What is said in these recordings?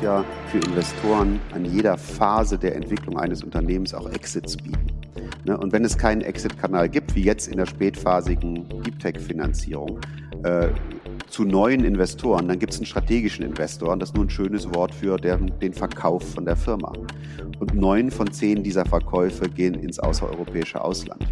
ja für Investoren an jeder Phase der Entwicklung eines Unternehmens auch Exits bieten. Ne? Und wenn es keinen Exit-Kanal gibt, wie jetzt in der spätphasigen Deep Tech-Finanzierung, äh, zu neuen Investoren, dann gibt es einen strategischen Investor. Und das ist nur ein schönes Wort für den Verkauf von der Firma. Und neun von zehn dieser Verkäufe gehen ins außereuropäische Ausland.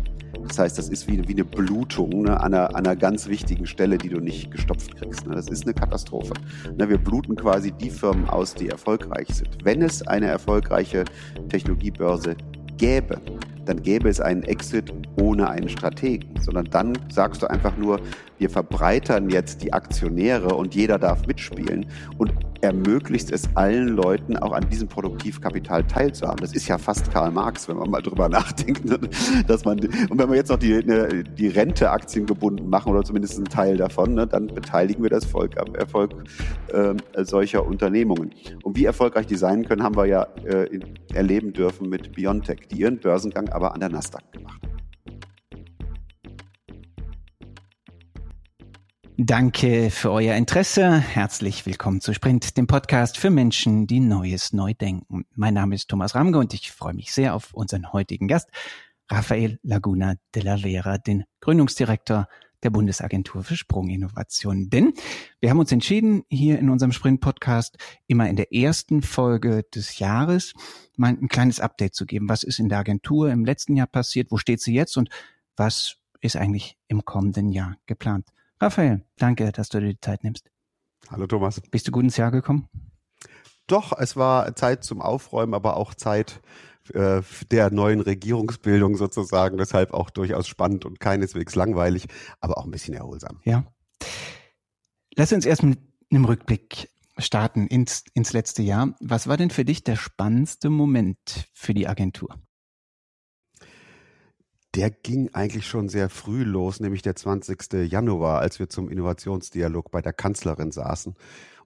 Das heißt, das ist wie, wie eine Blutung ne, an, einer, an, einer, ganz wichtigen Stelle, die du nicht gestopft kriegst. Ne. Das ist eine Katastrophe. Ne, wir bluten quasi die Firmen aus, die erfolgreich sind. Wenn es eine erfolgreiche Technologiebörse gäbe, dann gäbe es einen Exit ohne einen Strategen, sondern dann sagst du einfach nur, wir verbreitern jetzt die Aktionäre und jeder darf mitspielen und ermöglicht es allen Leuten auch an diesem Produktivkapital teilzuhaben. Das ist ja fast Karl Marx, wenn man mal drüber nachdenkt, ne? dass man und wenn wir jetzt noch die, ne, die Rente aktiengebunden machen oder zumindest einen Teil davon, ne, dann beteiligen wir das Volk am Erfolg äh, solcher Unternehmungen. Und wie erfolgreich die sein können, haben wir ja äh, erleben dürfen mit Biontech, die ihren Börsengang aber an der Nasdaq gemacht haben. Danke für euer Interesse. Herzlich willkommen zu Sprint, dem Podcast für Menschen, die Neues neu denken. Mein Name ist Thomas Ramge und ich freue mich sehr auf unseren heutigen Gast, Rafael Laguna de la Vera, den Gründungsdirektor der Bundesagentur für Sprunginnovation. Denn wir haben uns entschieden, hier in unserem Sprint-Podcast immer in der ersten Folge des Jahres mal ein kleines Update zu geben. Was ist in der Agentur im letzten Jahr passiert? Wo steht sie jetzt? Und was ist eigentlich im kommenden Jahr geplant? Raphael, danke, dass du dir die Zeit nimmst. Hallo Thomas. Bist du gut ins Jahr gekommen? Doch, es war Zeit zum Aufräumen, aber auch Zeit äh, der neuen Regierungsbildung sozusagen. Deshalb auch durchaus spannend und keineswegs langweilig, aber auch ein bisschen erholsam. Ja. Lass uns erst mit einem Rückblick starten ins, ins letzte Jahr. Was war denn für dich der spannendste Moment für die Agentur? Der ging eigentlich schon sehr früh los, nämlich der 20. Januar, als wir zum Innovationsdialog bei der Kanzlerin saßen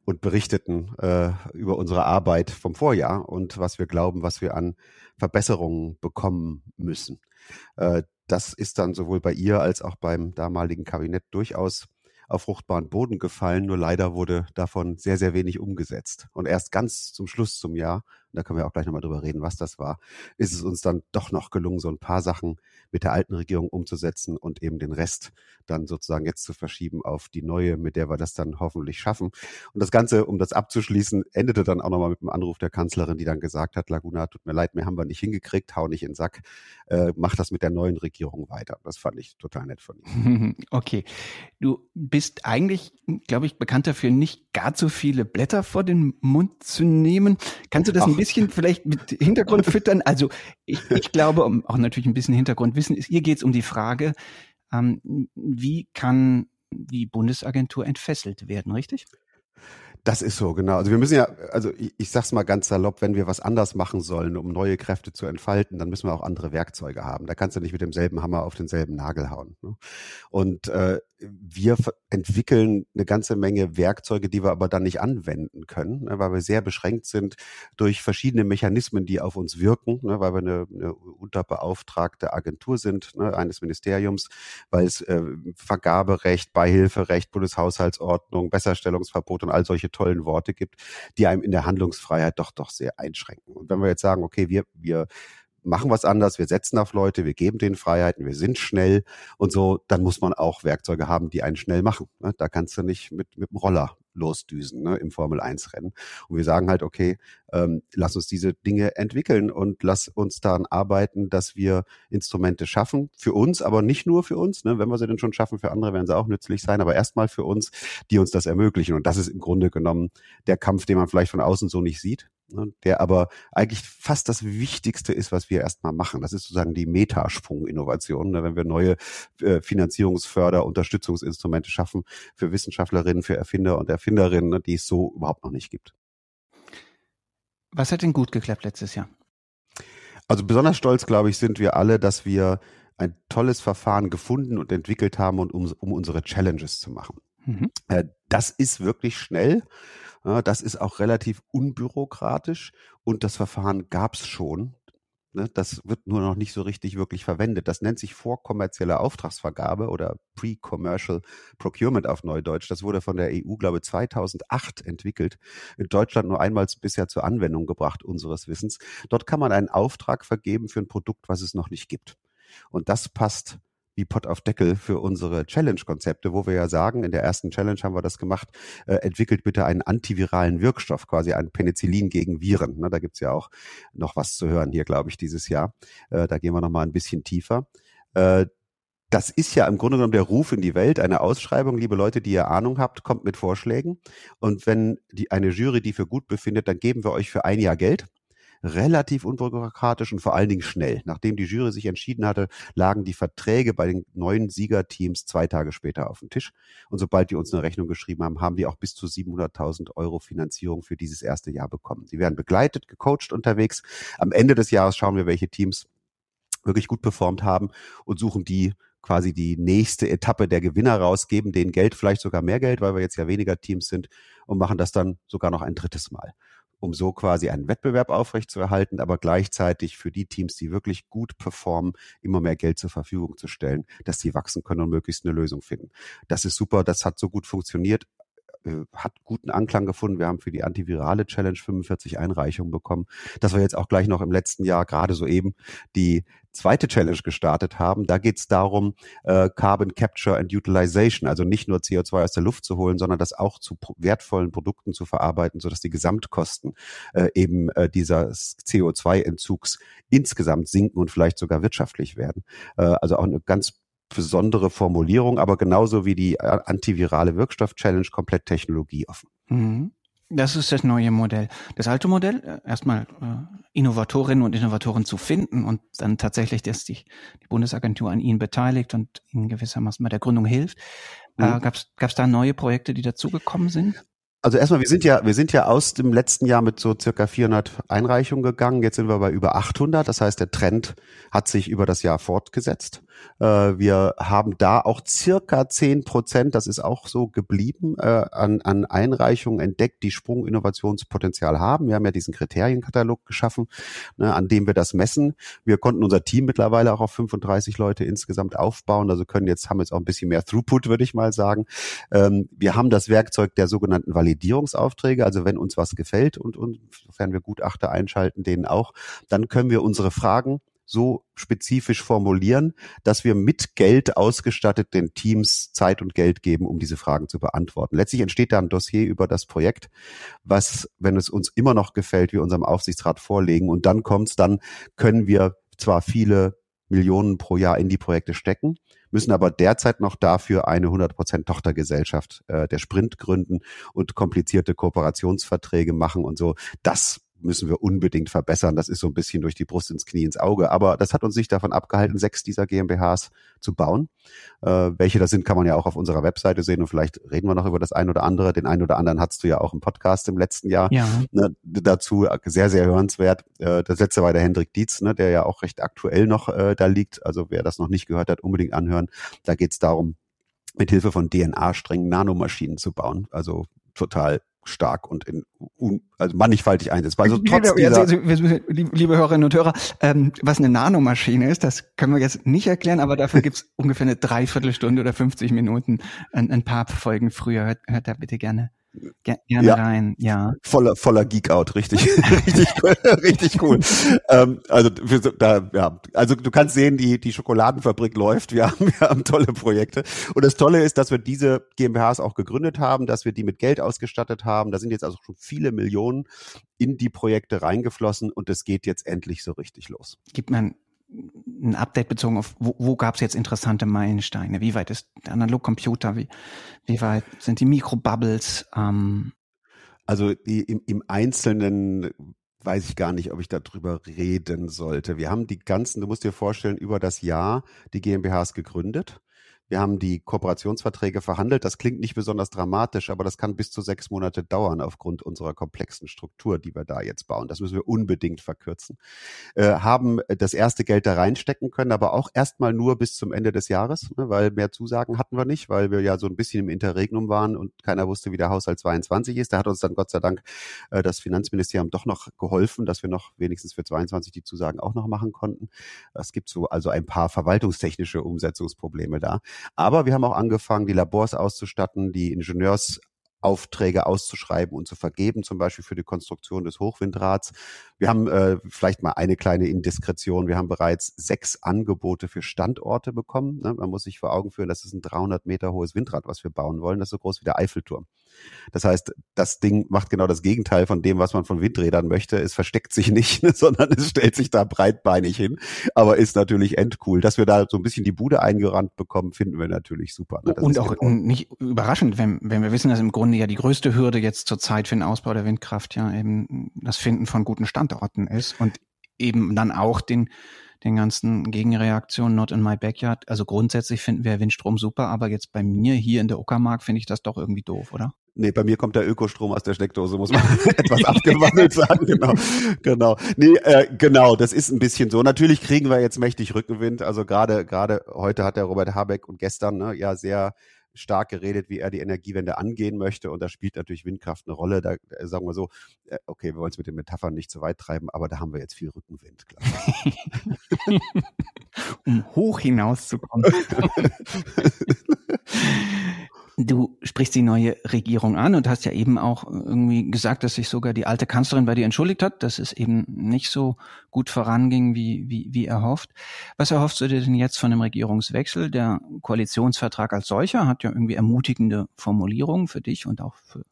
und berichteten äh, über unsere Arbeit vom Vorjahr und was wir glauben, was wir an Verbesserungen bekommen müssen. Äh, das ist dann sowohl bei ihr als auch beim damaligen Kabinett durchaus auf fruchtbaren Boden gefallen, nur leider wurde davon sehr, sehr wenig umgesetzt. Und erst ganz zum Schluss zum Jahr da können wir auch gleich nochmal drüber reden, was das war, ist es uns dann doch noch gelungen, so ein paar Sachen mit der alten Regierung umzusetzen und eben den Rest dann sozusagen jetzt zu verschieben auf die neue, mit der wir das dann hoffentlich schaffen. Und das Ganze, um das abzuschließen, endete dann auch nochmal mit einem Anruf der Kanzlerin, die dann gesagt hat, Laguna, tut mir leid, mehr haben wir nicht hingekriegt, hau nicht in den Sack, äh, mach das mit der neuen Regierung weiter. Das fand ich total nett von Ihnen. Okay. Du bist eigentlich, glaube ich, bekannt dafür, nicht gar zu viele Blätter vor den Mund zu nehmen. Kannst du das Ach, ein bisschen vielleicht mit Hintergrund füttern? Also ich, ich glaube, um auch natürlich ein bisschen Hintergrundwissen ist, hier geht es um die Frage, ähm, wie kann die Bundesagentur entfesselt werden, richtig? Das ist so, genau. Also wir müssen ja, also ich, ich sag's mal ganz salopp, wenn wir was anders machen sollen, um neue Kräfte zu entfalten, dann müssen wir auch andere Werkzeuge haben. Da kannst du nicht mit demselben Hammer auf denselben Nagel hauen. Ne? Und äh, wir entwickeln eine ganze Menge Werkzeuge, die wir aber dann nicht anwenden können, ne, weil wir sehr beschränkt sind durch verschiedene Mechanismen, die auf uns wirken, ne, weil wir eine, eine unterbeauftragte Agentur sind, ne, eines Ministeriums, weil es äh, Vergaberecht, Beihilferecht, Bundeshaushaltsordnung, Besserstellungsverbot und all solche tollen Worte gibt, die einem in der Handlungsfreiheit doch doch sehr einschränken. Und wenn wir jetzt sagen, okay, wir wir machen was anders, wir setzen auf Leute, wir geben denen Freiheiten, wir sind schnell und so, dann muss man auch Werkzeuge haben, die einen schnell machen. Ne? Da kannst du nicht mit, mit dem Roller losdüsen ne, im Formel-1-Rennen. Und wir sagen halt, okay, ähm, lass uns diese Dinge entwickeln und lass uns daran arbeiten, dass wir Instrumente schaffen, für uns, aber nicht nur für uns. Ne, wenn wir sie denn schon schaffen, für andere werden sie auch nützlich sein, aber erstmal für uns, die uns das ermöglichen. Und das ist im Grunde genommen der Kampf, den man vielleicht von außen so nicht sieht, ne, der aber eigentlich fast das Wichtigste ist, was wir erstmal machen. Das ist sozusagen die Metasprung-Innovation, ne, wenn wir neue äh, Finanzierungsförder, Unterstützungsinstrumente schaffen für Wissenschaftlerinnen, für Erfinder und Erfinderinnen, ne, die es so überhaupt noch nicht gibt. Was hat denn gut geklappt letztes Jahr? Also besonders stolz, glaube ich, sind wir alle, dass wir ein tolles Verfahren gefunden und entwickelt haben, um, um unsere Challenges zu machen. Mhm. Äh, das ist wirklich schnell. Das ist auch relativ unbürokratisch und das Verfahren gab es schon Ne, das wird nur noch nicht so richtig wirklich verwendet. Das nennt sich vorkommerzielle Auftragsvergabe oder Pre-Commercial Procurement auf Neudeutsch. Das wurde von der EU, glaube ich, 2008 entwickelt. In Deutschland nur einmal bisher zur Anwendung gebracht, unseres Wissens. Dort kann man einen Auftrag vergeben für ein Produkt, was es noch nicht gibt. Und das passt wie Pott auf Deckel für unsere Challenge-Konzepte, wo wir ja sagen, in der ersten Challenge haben wir das gemacht, äh, entwickelt bitte einen antiviralen Wirkstoff, quasi ein Penicillin gegen Viren. Ne, da gibt's ja auch noch was zu hören hier, glaube ich, dieses Jahr. Äh, da gehen wir noch mal ein bisschen tiefer. Äh, das ist ja im Grunde genommen der Ruf in die Welt, eine Ausschreibung, liebe Leute, die ihr Ahnung habt, kommt mit Vorschlägen. Und wenn die, eine Jury die für gut befindet, dann geben wir euch für ein Jahr Geld relativ unbürokratisch und vor allen Dingen schnell. Nachdem die Jury sich entschieden hatte, lagen die Verträge bei den neuen Siegerteams zwei Tage später auf dem Tisch. Und sobald die uns eine Rechnung geschrieben haben, haben wir auch bis zu 700.000 Euro Finanzierung für dieses erste Jahr bekommen. Sie werden begleitet, gecoacht unterwegs. Am Ende des Jahres schauen wir, welche Teams wirklich gut performt haben und suchen die quasi die nächste Etappe der Gewinner rausgeben, denen Geld, vielleicht sogar mehr Geld, weil wir jetzt ja weniger Teams sind und machen das dann sogar noch ein drittes Mal um so quasi einen Wettbewerb aufrechtzuerhalten, aber gleichzeitig für die Teams, die wirklich gut performen, immer mehr Geld zur Verfügung zu stellen, dass die wachsen können und möglichst eine Lösung finden. Das ist super, das hat so gut funktioniert äh, hat guten Anklang gefunden. Wir haben für die antivirale Challenge 45 Einreichungen bekommen. Dass wir jetzt auch gleich noch im letzten Jahr, gerade so eben, die zweite Challenge gestartet haben. Da geht es darum, äh, Carbon Capture and Utilization, also nicht nur CO2 aus der Luft zu holen, sondern das auch zu wertvollen Produkten zu verarbeiten, sodass die Gesamtkosten äh, eben äh, dieses CO2-Entzugs insgesamt sinken und vielleicht sogar wirtschaftlich werden. Äh, also auch eine ganz besondere Formulierung, aber genauso wie die äh, antivirale Wirkstoff-Challenge komplett technologieoffen. Mhm. Das ist das neue Modell. Das alte Modell, äh, erstmal äh, Innovatorinnen und Innovatoren zu finden und dann tatsächlich, dass die, die Bundesagentur an ihnen beteiligt und ihnen gewissermaßen bei der Gründung hilft. Mhm. Äh, Gab es da neue Projekte, die dazugekommen sind? Also erstmal, wir sind ja, wir sind ja aus dem letzten Jahr mit so circa 400 Einreichungen gegangen. Jetzt sind wir bei über 800. Das heißt, der Trend hat sich über das Jahr fortgesetzt. Äh, wir haben da auch circa 10 Prozent, das ist auch so geblieben, äh, an, an Einreichungen entdeckt, die Sprunginnovationspotenzial haben. Wir haben ja diesen Kriterienkatalog geschaffen, ne, an dem wir das messen. Wir konnten unser Team mittlerweile auch auf 35 Leute insgesamt aufbauen. Also können jetzt, haben jetzt auch ein bisschen mehr Throughput, würde ich mal sagen. Ähm, wir haben das Werkzeug der sogenannten Validierungsaufträge. Also wenn uns was gefällt und, und sofern wir Gutachter einschalten, denen auch, dann können wir unsere Fragen so spezifisch formulieren, dass wir mit Geld ausgestattet den Teams Zeit und Geld geben, um diese Fragen zu beantworten. Letztlich entsteht da ein Dossier über das Projekt, was, wenn es uns immer noch gefällt, wir unserem Aufsichtsrat vorlegen und dann kommt's, dann können wir zwar viele Millionen pro Jahr in die Projekte stecken, müssen aber derzeit noch dafür eine 100% Tochtergesellschaft äh, der Sprint gründen und komplizierte Kooperationsverträge machen und so. Das müssen wir unbedingt verbessern. Das ist so ein bisschen durch die Brust ins Knie ins Auge. Aber das hat uns nicht davon abgehalten, sechs dieser GmbHs zu bauen. Äh, welche das sind, kann man ja auch auf unserer Webseite sehen und vielleicht reden wir noch über das ein oder andere. Den einen oder anderen hattest du ja auch im Podcast im letzten Jahr ja. ne, dazu. Sehr, sehr hörenswert. Äh, das letzte war der Hendrik Dietz, ne, der ja auch recht aktuell noch äh, da liegt. Also wer das noch nicht gehört hat, unbedingt anhören. Da geht es darum, mit Hilfe von DNA-Strängen Nanomaschinen zu bauen. Also total stark und in, un, also mannigfaltig einsetzbar. Also trotz liebe, dieser liebe Hörerinnen und Hörer, ähm, was eine Nanomaschine ist, das können wir jetzt nicht erklären, aber dafür gibt's ungefähr eine Dreiviertelstunde oder 50 Minuten ein, ein paar Folgen früher. Hört, hört da bitte gerne Gerne ja. rein, ja. Voller, voller Geek-Out, richtig, richtig cool, richtig cool. ähm, also, da, ja, also du kannst sehen, die, die Schokoladenfabrik läuft. Wir haben, wir haben tolle Projekte. Und das Tolle ist, dass wir diese GmbHs auch gegründet haben, dass wir die mit Geld ausgestattet haben. Da sind jetzt also schon viele Millionen in die Projekte reingeflossen und es geht jetzt endlich so richtig los. Gibt man ein Update bezogen auf, wo, wo gab es jetzt interessante Meilensteine? Wie weit ist der Analogcomputer? Wie, wie weit sind die Mikrobubbles? Ähm? Also im, im Einzelnen weiß ich gar nicht, ob ich darüber reden sollte. Wir haben die ganzen, du musst dir vorstellen, über das Jahr die GmbHs gegründet Wir haben die Kooperationsverträge verhandelt. Das klingt nicht besonders dramatisch, aber das kann bis zu sechs Monate dauern aufgrund unserer komplexen Struktur, die wir da jetzt bauen. Das müssen wir unbedingt verkürzen. Äh, haben das erste Geld da reinstecken können, aber auch erstmal nur bis zum Ende des Jahres, ne, weil mehr Zusagen hatten wir nicht, weil wir ja so ein bisschen im Interregnum waren und keiner wusste, wie der Haushalt 22 ist. Da hat uns dann Gott sei Dank äh, das Finanzministerium doch noch geholfen, dass wir noch wenigstens für 22 die Zusagen auch noch machen konnten. Es gibt so also ein paar verwaltungstechnische Umsetzungsprobleme da. Aber wir haben auch angefangen, die Labors auszustatten, die Ingenieurs Aufträge auszuschreiben und zu vergeben, zum Beispiel für die Konstruktion des Hochwindrads. Wir haben äh, vielleicht mal eine kleine Indiskretion. Wir haben bereits sechs Angebote für Standorte bekommen. Ne? Man muss sich vor Augen führen, das ist ein 300 Meter hohes Windrad, was wir bauen wollen. Das ist so groß wie der Eiffelturm. Das heißt, das Ding macht genau das Gegenteil von dem, was man von Windrädern möchte. Es versteckt sich nicht, sondern es stellt sich da breitbeinig hin, aber ist natürlich endcool. Dass wir da so ein bisschen die Bude eingerannt bekommen, finden wir natürlich super. Ne? Und auch genau nicht überraschend, wenn, wenn wir wissen, dass im Grunde ja die größte Hürde jetzt zurzeit für den Ausbau der Windkraft ja eben das Finden von guten Standorten ist und eben dann auch den den ganzen Gegenreaktionen not in my backyard. Also grundsätzlich finden wir Windstrom super, aber jetzt bei mir hier in der Uckermark finde ich das doch irgendwie doof, oder? Nee, bei mir kommt der Ökostrom aus der Steckdose, muss man etwas abgewandelt sagen. Genau, genau. Nee, äh, genau, das ist ein bisschen so. Natürlich kriegen wir jetzt mächtig Rückenwind. Also gerade gerade heute hat der Robert Habeck und gestern ne, ja sehr stark geredet, wie er die Energiewende angehen möchte. Und da spielt natürlich Windkraft eine Rolle. Da äh, sagen wir so, äh, okay, wir wollen es mit den Metaphern nicht zu weit treiben, aber da haben wir jetzt viel Rückenwind, ich. um hoch hinauszukommen. Du sprichst die neue Regierung an und hast ja eben auch irgendwie gesagt, dass sich sogar die alte Kanzlerin bei dir entschuldigt hat, dass es eben nicht so gut voranging, wie, wie, wie erhofft. Was erhoffst du dir denn jetzt von dem Regierungswechsel? Der Koalitionsvertrag als solcher hat ja irgendwie ermutigende Formulierungen für dich und auch für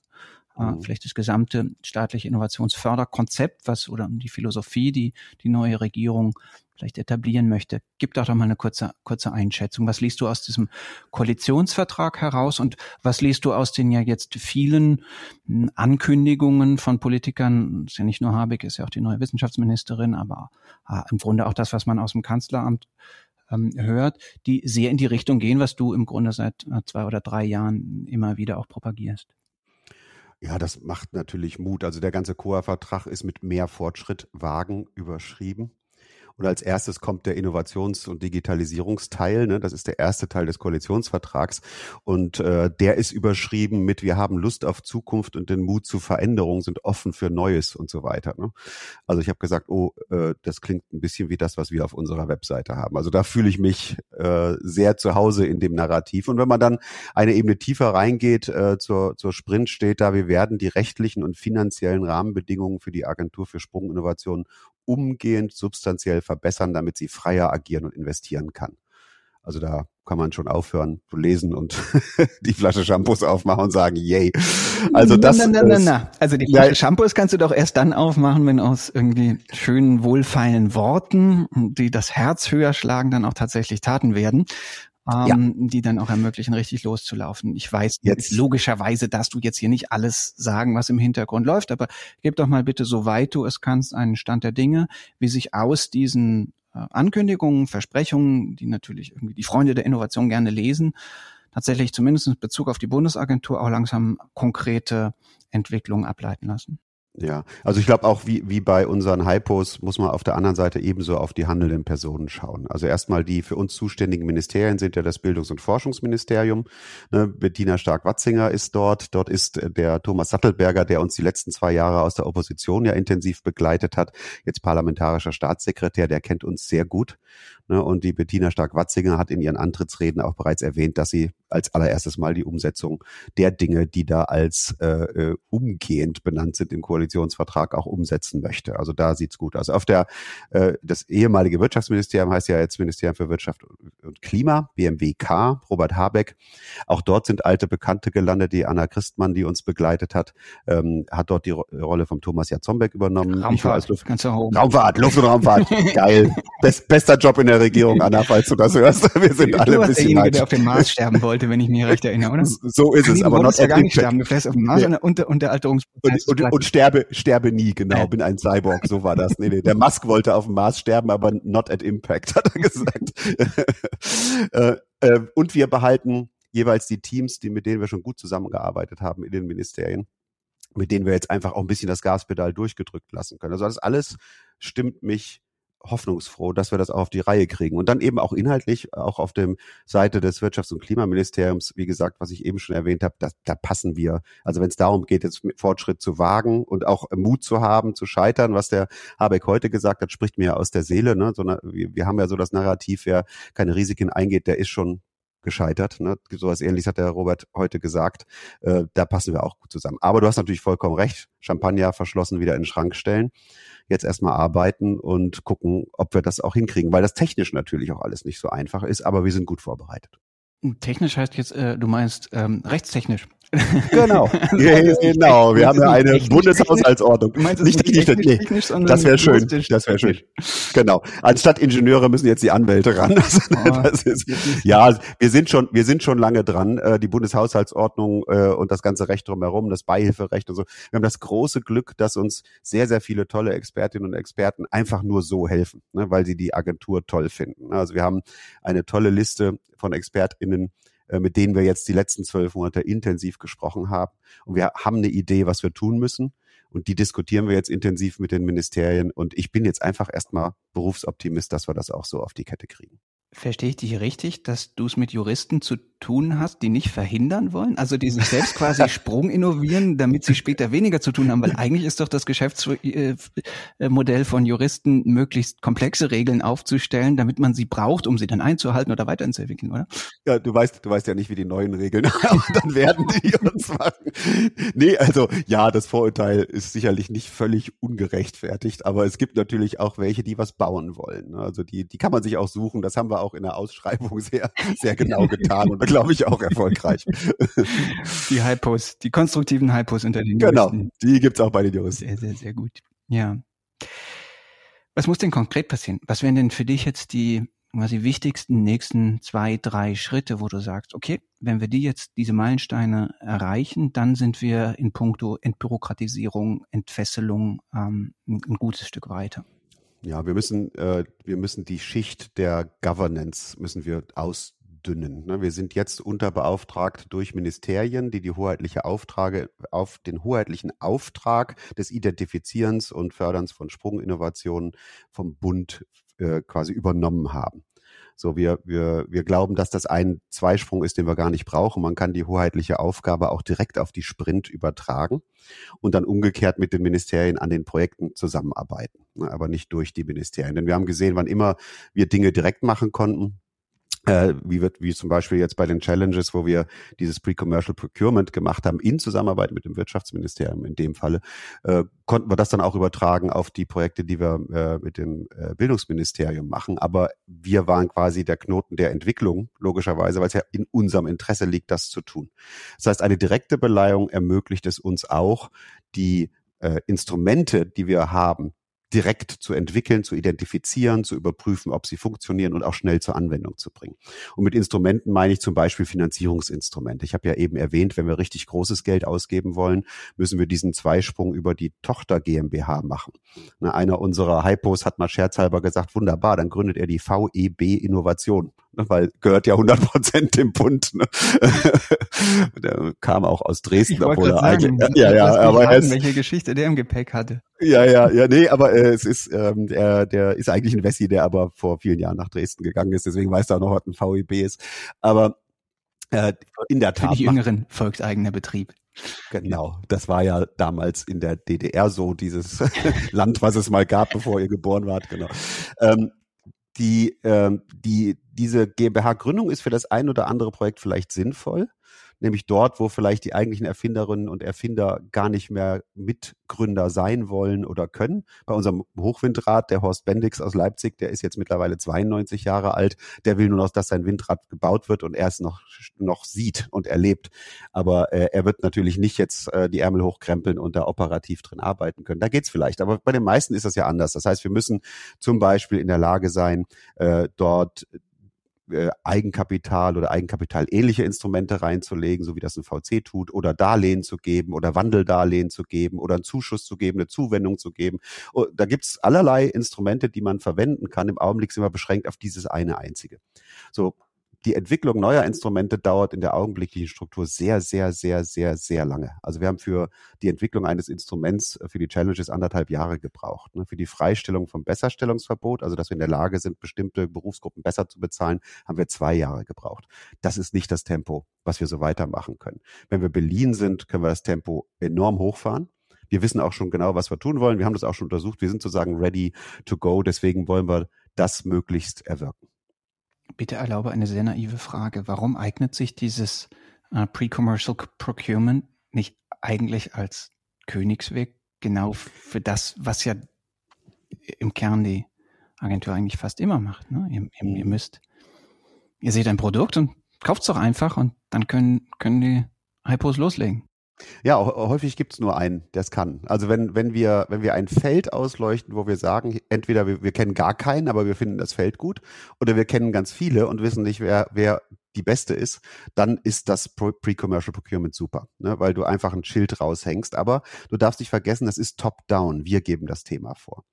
mhm. vielleicht das gesamte staatliche Innovationsförderkonzept, was oder die Philosophie, die die neue Regierung vielleicht etablieren möchte. Gib doch doch mal eine kurze, kurze Einschätzung. Was liest du aus diesem Koalitionsvertrag heraus und was liest du aus den ja jetzt vielen hm, Ankündigungen von Politikern? Das ist ja nicht nur Habeck, ist ja auch die neue Wissenschaftsministerin, aber äh, im Grunde auch das, was man aus dem Kanzleramt ähm, hört, die sehr in die Richtung gehen, was du im Grunde seit äh, zwei oder drei Jahren immer wieder auch propagierst. Ja, das macht natürlich Mut. Also der ganze COA-Vertrag ist mit mehr Fortschritt wagen überschrieben. Und als erstes kommt der Innovations- und Digitalisierungsteil. Ne? Das ist der erste Teil des Koalitionsvertrags. Und äh, der ist überschrieben mit, wir haben Lust auf Zukunft und den Mut zu Veränderung, sind offen für Neues und so weiter. Ne? Also ich habe gesagt, oh, äh, das klingt ein bisschen wie das, was wir auf unserer Webseite haben. Also da fühle ich mich äh, sehr zu Hause in dem Narrativ. Und wenn man dann eine Ebene tiefer reingeht, äh, zur, zur Sprint steht da, wir werden die rechtlichen und finanziellen Rahmenbedingungen für die Agentur für Sprunginnovation umgehend substanziell verbessern, damit sie freier agieren und investieren kann. Also da kann man schon aufhören zu lesen und die Flasche Shampoos aufmachen und sagen, yay. Also das na, na, na, na. Also die Flasche ja, Shampoos kannst du doch erst dann aufmachen, wenn aus irgendwie schönen, wohlfeilen Worten, die das Herz höher schlagen, dann auch tatsächlich Taten werden ähm, ja. die dann auch ermöglichen, richtig loszulaufen. Ich weiß, jetzt logischerweise darfst du jetzt hier nicht alles sagen, was im Hintergrund läuft, aber gib doch mal bitte, soweit du es kannst, einen Stand der Dinge, wie sich aus diesen äh, Ankündigungen, Versprechungen, die natürlich irgendwie die Freunde der Innovation gerne lesen, tatsächlich zumindest in Bezug auf die Bundesagentur auch langsam konkrete Entwicklungen ableiten lassen. Ja, also ich glaube auch wie, wie bei unseren Hypos muss man auf der anderen Seite ebenso auf die handelnden Personen schauen. Also erstmal die für uns zuständigen Ministerien sind ja das Bildungs- und Forschungsministerium. Ne, Bettina Stark-Watzinger ist dort. Dort ist der Thomas Sattelberger, der uns die letzten zwei Jahre aus der Opposition ja intensiv begleitet hat, jetzt parlamentarischer Staatssekretär, der kennt uns sehr gut. Ne, und die Bettina Stark-Watzinger hat in ihren Antrittsreden auch bereits erwähnt, dass sie als allererstes mal die Umsetzung der Dinge, die da als äh, äh umgehend benannt sind im Koalitionsvertrag, auch umsetzen möchte. Also da sieht's gut aus. Auf der äh, das ehemalige Wirtschaftsministerium heißt ja jetzt Ministerium für Wirtschaft und Klima, BMWK, Robert Habeck. Auch dort sind alte Bekannte gelandet. Die Anna Christmann, die uns begleitet hat, ähm, hat dort die Ro Rolle vom Thomas Jatzombeck übernommen. Raumfahrt, Luft ganz Raumfahrt, Luft- und Raumfahrt. Geil. Best, bester Job in der Regierung, Anna, falls du das hörst. Wir sind du alle ein bisschen derjenige, der auf den Mars sterben wollte. Wollte, wenn ich mich recht erinnere, oder? So ist es, nee, aber not ja gar nicht sterben, du auf dem Mars nee. und, und der Alterungsprozess. Und, und, und, sterbe, sterbe nie, genau, bin ein Cyborg, so war das. Nee, nee, der Musk wollte auf dem Mars sterben, aber not at impact, hat er gesagt. äh, äh, und wir behalten jeweils die Teams, die, mit denen wir schon gut zusammengearbeitet haben in den Ministerien, mit denen wir jetzt einfach auch ein bisschen das Gaspedal durchgedrückt lassen können. Also das alles stimmt mich hoffnungsfroh, dass wir das auch auf die Reihe kriegen. Und dann eben auch inhaltlich, auch auf dem Seite des Wirtschafts- und Klimaministeriums, wie gesagt, was ich eben schon erwähnt habe, da, da passen wir. Also wenn es darum geht, jetzt Fortschritt zu wagen und auch Mut zu haben, zu scheitern, was der Habeck heute gesagt hat, spricht mir aus der Seele. Ne? So eine, wir, wir haben ja so das Narrativ, wer keine Risiken eingeht, der ist schon gescheitert. Ne? So was ähnliches hat der Robert heute gesagt. Äh, da passen wir auch gut zusammen. Aber du hast natürlich vollkommen recht. Champagner verschlossen wieder in den Schrank stellen jetzt erstmal arbeiten und gucken, ob wir das auch hinkriegen, weil das technisch natürlich auch alles nicht so einfach ist, aber wir sind gut vorbereitet. Technisch heißt jetzt, äh, du meinst ähm, rechtstechnisch. Genau, genau. Wir haben ja eine technisch, Bundeshaushaltsordnung. Technisch, nicht technisch, technisch, nee. technisch das wäre schön. Das wäre schön. Genau. Anstatt Ingenieure müssen jetzt die Anwälte ran. Oh, ist, ja, wir sind schon, wir sind schon lange dran. Äh, die Bundeshaushaltsordnung äh, und das ganze Recht drumherum, das Beihilferecht und so. Wir haben das große Glück, dass uns sehr, sehr viele tolle Expertinnen und Experten einfach nur so helfen, ne, weil sie die Agentur toll finden. Also wir haben eine tolle Liste von ExpertInnen, mit denen wir jetzt die letzten zwölf Monate intensiv gesprochen haben. Und wir haben eine Idee, was wir tun müssen. Und die diskutieren wir jetzt intensiv mit den Ministerien. Und ich bin jetzt einfach erstmal Berufsoptimist, dass wir das auch so auf die Kette kriegen. Verstehe ich dich richtig, dass du es mit Juristen zu tun hast, die nicht verhindern wollen? Also die sich selbst quasi Sprung innovieren, damit sie später weniger zu tun haben? Weil eigentlich ist doch das Geschäftsmodell von Juristen, möglichst komplexe Regeln aufzustellen, damit man sie braucht, um sie dann einzuhalten oder weiterzuentwickeln, oder? Ja, du weißt, du weißt ja nicht, wie die neuen Regeln dann werden die uns machen. Nee, also ja, das Vorurteil ist sicherlich nicht völlig ungerechtfertigt, aber es gibt natürlich auch welche, die was bauen wollen. Also die, die kann man sich auch suchen. Das haben wir auch in der Ausschreibung sehr, sehr genau getan und glaube ich auch erfolgreich. Die Hypos, die konstruktiven Hypos unter den Juristen. Genau, die gibt's auch bei den Juristen. Sehr, sehr, sehr gut. Ja. Was muss denn konkret passieren? Was wären denn für dich jetzt die quasi wichtigsten nächsten zwei, drei Schritte, wo du sagst, okay, wenn wir die jetzt, diese Meilensteine erreichen, dann sind wir in puncto Entbürokratisierung, Entfesselung ähm, ein, gutes Stück weiter. Ja, wir müssen, äh, wir müssen die Schicht der Governance müssen wir ausdünnen. Ne? Wir sind jetzt unterbeauftragt durch Ministerien, die die hoheitliche Auftrage auf den hoheitlichen Auftrag des Identifizierens und Förderns von Sprunginnovationen vom Bund äh, quasi übernommen haben. So, wir, wir, wir glauben, dass das ein Zweisprung ist, den wir gar nicht brauchen. Man kann die hoheitliche Aufgabe auch direkt auf die Sprint übertragen und dann umgekehrt mit den Ministerien an den Projekten zusammenarbeiten, ne, aber nicht durch die Ministerien. Denn wir haben gesehen, wann immer wir Dinge direkt machen konnten, äh, wie wird, wie zum Beispiel jetzt bei den Challenges, wo wir dieses Pre-Commercial Procurement gemacht haben, in Zusammenarbeit mit dem Wirtschaftsministerium in dem Falle, äh, konnten wir das dann auch übertragen auf die Projekte, die wir äh, mit dem äh, Bildungsministerium machen. Aber wir waren quasi der Knoten der Entwicklung, logischerweise, weil es ja in unserem Interesse liegt, das zu tun. Das heißt, eine direkte Beleihung ermöglicht es uns auch, die äh, Instrumente, die wir haben, direkt zu entwickeln, zu identifizieren, zu überprüfen, ob sie funktionieren und auch schnell zur Anwendung zu bringen. Und mit Instrumenten meine ich zum Beispiel Finanzierungsinstrumente. Ich habe ja eben erwähnt, wenn wir richtig großes Geld ausgeben wollen, müssen wir diesen Zweisprung über die Tochter GmbH machen. Einer unserer Hypos hat mal scherzhalber gesagt, wunderbar, dann gründet er die VEB Innovation ne, weil gehört ja 100 Prozent dem Bund. Ne? der kam auch aus Dresden, obwohl er sagen, eigentlich, ja, ja, aber er ist, welche Geschichte der im Gepäck hatte. Ja, ja, ja, nee, aber äh, es ist, ähm, der, der ist eigentlich ein Wessi, der aber vor vielen Jahren nach Dresden gegangen ist, deswegen weiß er auch noch, was ein VEB ist. Aber äh, in der Tat. Für die Jüngeren folgt eigener Betrieb. Genau, das war ja damals in der DDR so, dieses Land, was es mal gab, bevor ihr geboren wart, genau. Ähm, die, ähm, die, diese GmbH-Gründung ist für das ein oder andere Projekt vielleicht sinnvoll nämlich dort, wo vielleicht die eigentlichen Erfinderinnen und Erfinder gar nicht mehr Mitgründer sein wollen oder können. Bei unserem Hochwindrad, der Horst Bendix aus Leipzig, der ist jetzt mittlerweile 92 Jahre alt, der will nur noch, dass sein Windrad gebaut wird und er es noch, noch sieht und erlebt. Aber äh, er wird natürlich nicht jetzt äh, die Ärmel hochkrempeln und da operativ drin arbeiten können. Da geht's vielleicht. Aber bei den meisten ist das ja anders. Das heißt, wir müssen zum Beispiel in der Lage sein, äh, dort äh, Eigenkapital oder Eigenkapitalähnliche Instrumente reinzulegen, so wie das ein VC tut, oder Darlehen zu geben oder Wandeldarlehen zu geben oder einen Zuschuss zu geben, eine Zuwendung zu geben. Und oh, da gibt's allerlei Instrumente, die man verwenden kann. Im Augenblick sind wir beschränkt auf dieses eine einzige. So, die Entwicklung neuer Instrumente dauert in der augenblicklichen Struktur sehr, sehr, sehr, sehr, sehr lange. Also wir haben für die Entwicklung eines Instruments äh, für die Challenges anderthalb Jahre gebraucht. Ne? Für die Freistellung vom Besserstellungsverbot, also dass wir in der Lage sind, bestimmte Berufsgruppen besser zu bezahlen, haben wir zwei Jahre gebraucht. Das ist nicht das Tempo, was wir so weitermachen können. Wenn wir beliehen sind, können wir das Tempo enorm hochfahren. Wir wissen auch schon genau, was wir tun wollen. Wir haben das auch schon untersucht. Wir sind sozusagen ready to go. Deswegen wollen wir das möglichst erwirken. Bitte erlaube eine sehr naive Frage. Warum eignet sich dieses äh, Pre-Commercial Procurement nicht eigentlich als Königsweg genau für das, was ja im Kern die Agentur eigentlich fast immer macht? Ne? Ihr, ihr, ihr müsst, ihr seht ein Produkt und kauft es doch einfach und dann können, können die Hypos loslegen. Ja, häufig gibt's nur einen, der es kann. Also wenn, wenn wir, wenn wir ein Feld ausleuchten, wo wir sagen, entweder wir, wir kennen gar keinen, aber wir finden das Feld gut, oder wir kennen ganz viele und wissen nicht, wer, wer die beste ist, dann ist das Pre-Commercial Procurement super, ne? weil du einfach ein Schild raushängst. Aber du darfst nicht vergessen, das ist top-down. Wir geben das Thema vor.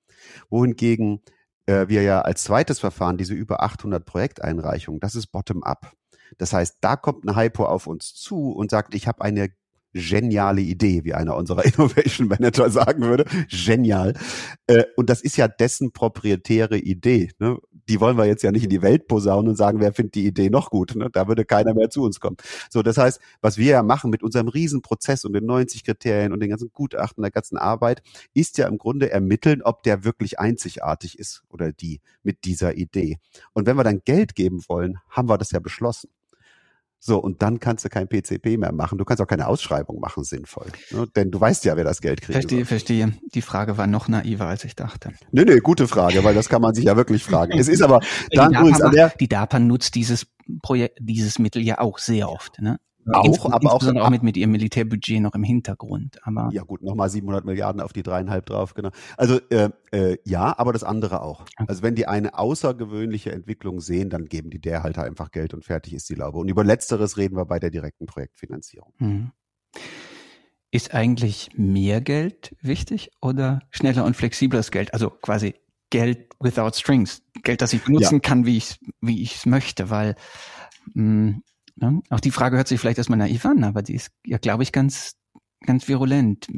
Wohingegen äh, wir ja als zweites Verfahren diese über 800 Projekteinreichungen, das ist bottom-up. Das heißt, da kommt ein Hypo auf uns zu und sagt, ich habe eine geniale Idee, wie einer unserer Innovation Manager sagen würde. Genial. Äh, und das ist ja dessen proprietäre Idee. Ne? Die wollen wir jetzt ja nicht in die Welt posaunen und sagen, wer findet die Idee noch gut. Ne? Da würde keiner mehr zu uns kommen. So, das heißt, was wir ja machen mit unserem Riesenprozess und den 90 Kriterien und den ganzen Gutachten, der ganzen Arbeit, ist ja im Grunde ermitteln, ob der wirklich einzigartig ist oder die mit dieser Idee. Und wenn wir dann Geld geben wollen, haben wir das ja beschlossen. So, und dann kannst du kein PCP mehr machen. Du kannst auch keine Ausschreibung machen, sinnvoll. Ne? Denn du weißt ja, wer das Geld kriegt. Verstehe, über. verstehe. Die Frage war noch naiver, als ich dachte. Nee, nee, gute Frage, weil das kann man sich ja wirklich fragen. Es ist aber dann die DAPA, macht, die DAPA nutzt dieses Projekt, dieses Mittel ja auch sehr oft. Ne? Auch, aber auch, auch mit, mit ihrem Militärbudget noch im Hintergrund. Aber ja gut, nochmal 700 Milliarden auf die dreieinhalb drauf, genau. Also äh, äh, ja, aber das andere auch. Okay. Also wenn die eine außergewöhnliche Entwicklung sehen, dann geben die der halt einfach Geld und fertig ist die Laube. Und über Letzteres reden wir bei der direkten Projektfinanzierung. Mhm. Ist eigentlich mehr Geld wichtig oder schneller und flexibleres Geld? Also quasi Geld without strings. Geld, das ich benutzen ja. kann, wie ich wie ich es möchte, weil mh, hm, Ne? Auch die Frage hört sich vielleicht erstmal naiv an, aber die ist ja, glaube ich, ganz, ganz virulent.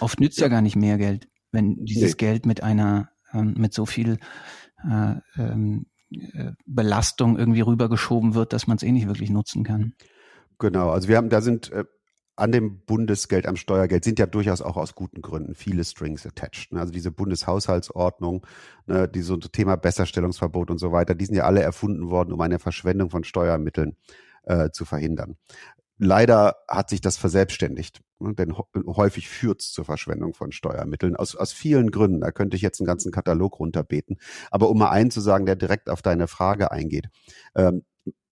Oft nützt ja, ja gar nicht mehr Geld, wenn dieses nee. Geld mit einer, ähm, mit so viel äh, ähm, äh, Belastung irgendwie rübergeschoben wird, dass man es eh nicht wirklich nutzen kann. Genau, also wir haben, da sind äh, an dem Bundesgeld, am Steuergeld sind ja durchaus auch aus guten Gründen viele Strings attached. Ne? Also diese Bundeshaushaltsordnung, ne, die so Thema Besserstellungsverbot und so weiter, die sind ja alle erfunden worden, um eine Verschwendung von Steuermitteln äh, zu verhindern. Leider hat sich das verselbstständigt, ne, denn häufig führt es zur Verschwendung von Steuermitteln aus, aus vielen Gründen. Da könnte ich jetzt einen ganzen Katalog runterbeten. Aber um mal einen zu sagen, der direkt auf deine Frage eingeht. Ähm,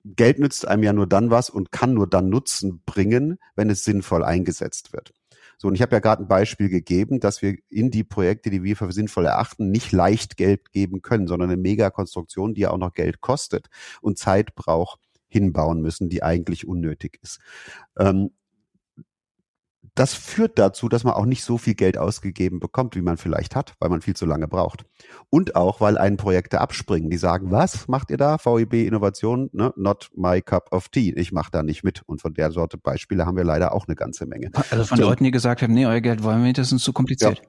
Geld nützt einem ja nur dann was und kann nur dann Nutzen bringen, wenn es sinnvoll eingesetzt wird. So, und ich habe ja gerade ein Beispiel gegeben, dass wir in die Projekte, die wir für sinnvoll erachten, nicht leicht Geld geben können, sondern eine Megakonstruktion, die ja auch noch Geld kostet und Zeit braucht, hinbauen müssen, die eigentlich unnötig ist. Ähm, das führt dazu, dass man auch nicht so viel Geld ausgegeben bekommt, wie man vielleicht hat, weil man viel zu lange braucht. Und auch, weil einen Projekte abspringen, die sagen, was macht ihr da? VEB Innovation, ne? not my cup of tea. Ich mache da nicht mit. Und von der Sorte Beispiele haben wir leider auch eine ganze Menge. Also von so. Leuten, die gesagt haben, nee, euer Geld wollen wir nicht, das ist zu kompliziert.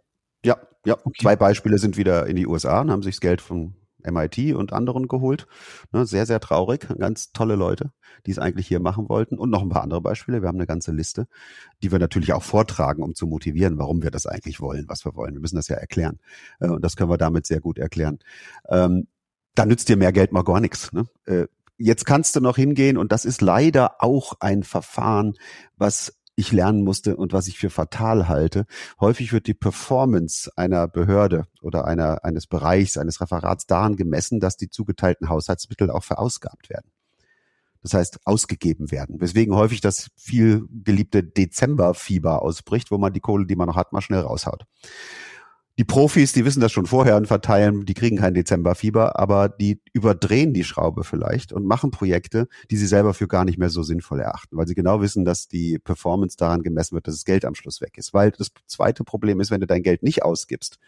Ja, ja. ja. Okay. Zwei Beispiele sind wieder in die USA und haben sich das Geld von MIT und anderen geholt. Ne, sehr, sehr traurig. Ganz tolle Leute, die es eigentlich hier machen wollten. Und noch ein paar andere Beispiele. Wir haben eine ganze Liste, die wir natürlich auch vortragen, um zu motivieren, warum wir das eigentlich wollen, was wir wollen. Wir müssen das ja erklären. Äh, und das können wir damit sehr gut erklären. Ähm, da nützt dir mehr Geld mal gar nichts. Ne? Äh, jetzt kannst du noch hingehen und das ist leider auch ein Verfahren, was ich lernen musste und was ich für fatal halte. Häufig wird die Performance einer Behörde oder einer, eines Bereichs, eines Referats daran gemessen, dass die zugeteilten Haushaltsmittel auch verausgabt werden. Das heißt, ausgegeben werden. Weswegen häufig das viel geliebte Dezemberfieber ausbricht, wo man die Kohle, die man noch hat, mal schnell raushaut. Die Profis, die wissen das schon vorher und verteilen, die kriegen kein Dezemberfieber, aber die überdrehen die Schraube vielleicht und machen Projekte, die sie selber für gar nicht mehr so sinnvoll erachten, weil sie genau wissen, dass die Performance daran gemessen wird, dass das Geld am Schluss weg ist. Weil das zweite Problem ist, wenn du dein Geld nicht ausgibst,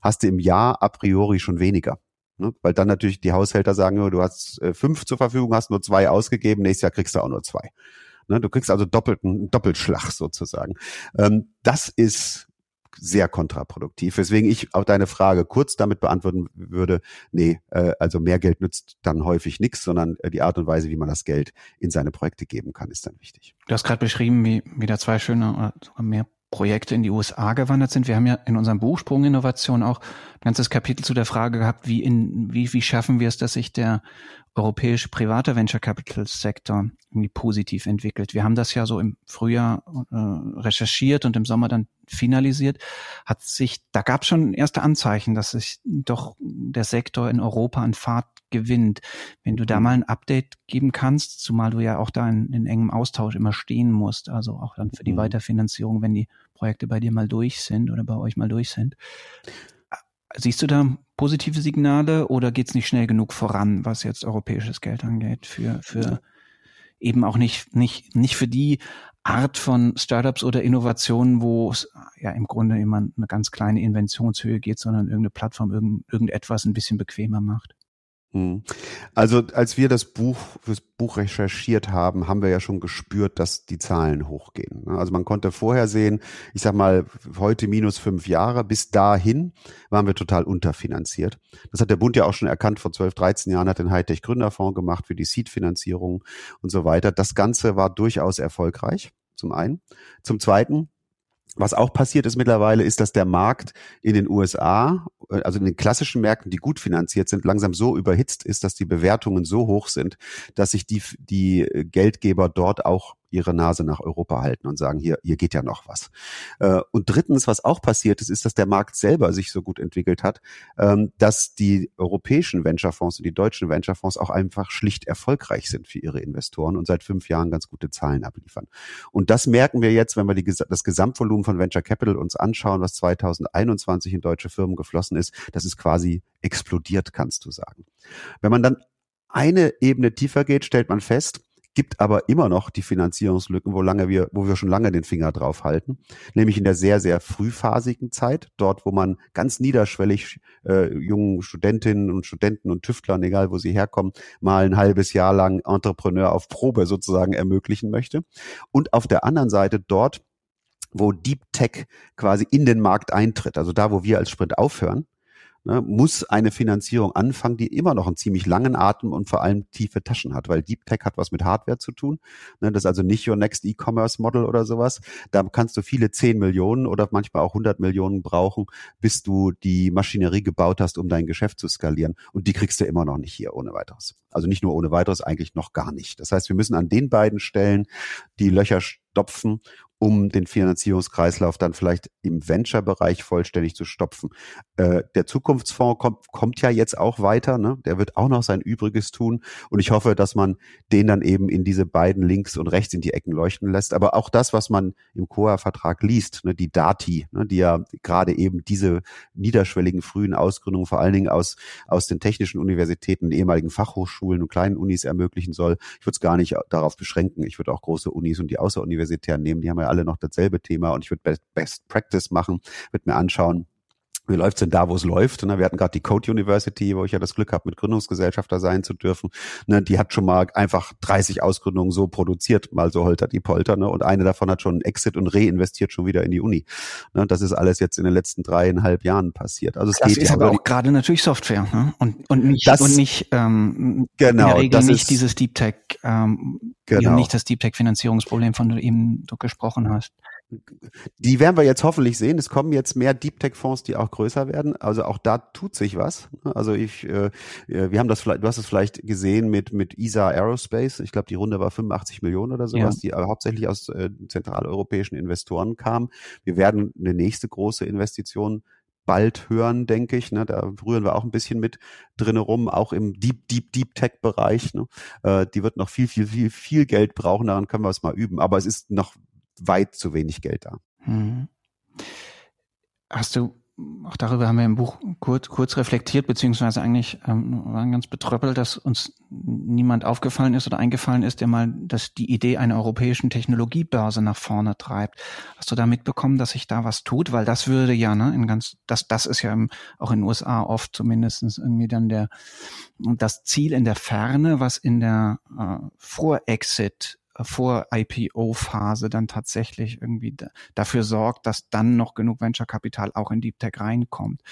hast du im Jahr a priori schon weniger. Ne? Weil dann natürlich die Haushälter sagen, du hast äh, fünf zur Verfügung, hast nur zwei ausgegeben, nächstes Jahr kriegst du auch nur zwei. Ne? Du kriegst also doppelten Doppelschlag sozusagen. Ähm, das ist sehr kontraproduktiv. Weswegen ich auch deine Frage kurz damit beantworten würde, nee, äh, also mehr Geld nützt dann häufig nichts, sondern äh, die Art und Weise, wie man das Geld in seine Projekte geben kann, ist dann wichtig. Du hast gerade beschrieben, wie wieder zwei schöne oder sogar mehr Projekte in die USA gewandert sind. Wir haben ja in unserem Buch Sprunginnovation auch ein ganzes Kapitel zu der Frage gehabt, wie in, wie, wie schaffen wir es, dass sich der europäische private Venture Capital Sektor irgendwie positiv entwickelt. Wir haben das ja so im Frühjahr äh, recherchiert und im Sommer dann finalisiert. Hat sich, da gab es schon erste Anzeichen, dass sich doch der Sektor in Europa an Fahrt gewinnt. Wenn du da mhm. mal ein Update geben kannst, zumal du ja auch da in, in engem Austausch immer stehen musst, also auch dann für die mhm. Weiterfinanzierung, wenn die Projekte bei dir mal durch sind oder bei euch mal durch sind. Siehst du da positive Signale oder geht es nicht schnell genug voran, was jetzt europäisches Geld angeht, für, für eben auch nicht, nicht, nicht für die Art von Startups oder Innovationen, wo es ja im Grunde immer eine ganz kleine Inventionshöhe geht, sondern irgendeine Plattform irgend, irgendetwas ein bisschen bequemer macht? Hm. Also als wir das Buch fürs Buch recherchiert haben, haben wir ja schon gespürt, dass die Zahlen hochgehen. Ne? Also man konnte vorher sehen, ich sag mal, heute minus fünf Jahre, bis dahin waren wir total unterfinanziert. Das hat der Bund ja auch schon erkannt, vor 12, 13 Jahren hat den Hightech Gründerfonds gemacht für die Seed-Finanzierung und so weiter. Das Ganze war durchaus erfolgreich, zum einen. Zum zweiten, was auch passiert ist mittlerweile, ist, dass der Markt in den USA, äh, also in den klassischen Märkten, die gut finanziert sind, langsam so überhitzt ist, dass die Bewertungen so hoch sind, dass sich die, die Geldgeber dort auch ihre Nase nach Europa halten und sagen, hier, hier geht ja noch was. Äh, und drittens, was auch passiert ist, ist, dass der Markt selber sich so gut entwickelt hat, ähm, dass die europäischen Venturefonds und die deutschen Venturefonds auch einfach schlicht erfolgreich sind für ihre Investoren und seit fünf Jahren ganz gute Zahlen abliefern. Und das merken wir jetzt, wenn wir die, das Gesamtvolumen von Venture Capital uns anschauen, was 2021 in deutsche Firmen geflossen ist, das ist quasi explodiert, kannst du sagen. Wenn man dann eine Ebene tiefer geht, stellt man fest, gibt aber immer noch die Finanzierungslücken, wo lange wir, wo wir schon lange den Finger drauf halten, nämlich in der sehr, sehr frühphasigen Zeit, dort, wo man ganz niederschwellig äh, jungen Studentinnen und Studenten und Tüftlern, egal wo sie herkommen, mal ein halbes Jahr lang Entrepreneur auf Probe sozusagen ermöglichen möchte. Und auf der anderen Seite dort, wo Deep Tech quasi in den Markt eintritt, also da, wo wir als Sprint aufhören, ne, muss eine Finanzierung anfangen, die immer noch einen ziemlich langen Atem und vor allem tiefe Taschen hat, weil Deep Tech hat was mit Hardware zu tun. Ne, das ist also nicht your next E-Commerce Model oder sowas. Da kannst du viele 10 Millionen oder manchmal auch 100 Millionen brauchen, bis du die Maschinerie gebaut hast, um dein Geschäft zu skalieren. Und die kriegst du immer noch nicht hier ohne weiteres. Also nicht nur ohne weiteres, eigentlich noch gar nicht. Das heißt, wir müssen an den beiden Stellen die Löcher stopfen um den Finanzierungskreislauf dann vielleicht im Venture-Bereich vollständig zu stopfen. Äh, der Zukunftsfonds kommt, kommt ja jetzt auch weiter, ne? der wird auch noch sein Übriges tun und ich hoffe, dass man den dann eben in diese beiden links und rechts in die Ecken leuchten lässt. Aber auch das, was man im COA-Vertrag liest, ne, die Dati, ne, die ja gerade eben diese niederschwelligen frühen Ausgründungen vor allen Dingen aus, aus den technischen Universitäten, ehemaligen Fachhochschulen und kleinen Unis ermöglichen soll. Ich würde es gar nicht darauf beschränken. Ich würde auch große Unis und die außeruniversitären nehmen, die haben ja alle noch dasselbe Thema und ich würde Best, Practice machen, würde mir anschauen, wie läuft's denn da, wo es läuft? Ne? Wir hatten gerade die Code University, wo ich ja das Glück habe, mit Gründungsgesellschafter sein zu dürfen. Ne? Die hat schon mal einfach 30 Ausgründungen so produziert, mal so holter die Polter. Ne? Und eine davon hat schon einen Exit und reinvestiert schon wieder in die Uni. Ne? Das ist alles jetzt in den letzten dreieinhalb Jahren passiert. Also es das geht ist aber auch gerade natürlich Software ne? und, und nicht, das, und nicht ähm, genau, in der Regel nicht ist, dieses Deep Tech, ähm, genau. nicht das Deep Tech Finanzierungsproblem, von dem du eben du gesprochen hast die werden wir jetzt hoffentlich sehen. Es kommen jetzt mehr Deep Tech Fonds, die auch größer werden. Also auch da tut sich was. Also ich, äh, wir haben das vielleicht, du hast es vielleicht gesehen mit mit ESA Aerospace. Ich glaube, die Runde war 85 Millionen oder sowas, ja. die hauptsächlich aus äh, zentraleuropäischen Investoren kam. Wir werden eine nächste große Investition bald hören, denke ich. Ne? Da rühren wir auch ein bisschen mit drin rum, auch im Deep, Deep, Deep Tech-Bereich. Ne? Äh, die wird noch viel, viel, viel, viel Geld brauchen. Daran können wir es mal üben. Aber es ist noch weit zu wenig Geld da. Mhm. Hast du auch darüber haben wir im Buch kurz, kurz reflektiert, beziehungsweise eigentlich ähm, waren ganz betröppelt, dass uns niemand aufgefallen ist oder eingefallen ist, der mal dass die Idee einer europäischen Technologiebörse nach vorne treibt. Hast du da mitbekommen, dass sich da was tut? Weil das würde ja, ne, in ganz, das, das ist ja im, auch in den USA oft zumindestens irgendwie dann der das Ziel in der Ferne, was in der äh, Vor-Exit vor IPO-Phase dann tatsächlich irgendwie dafür sorgt, dass dann noch genug Venture-Kapital auch in Deep Tech reinkommt.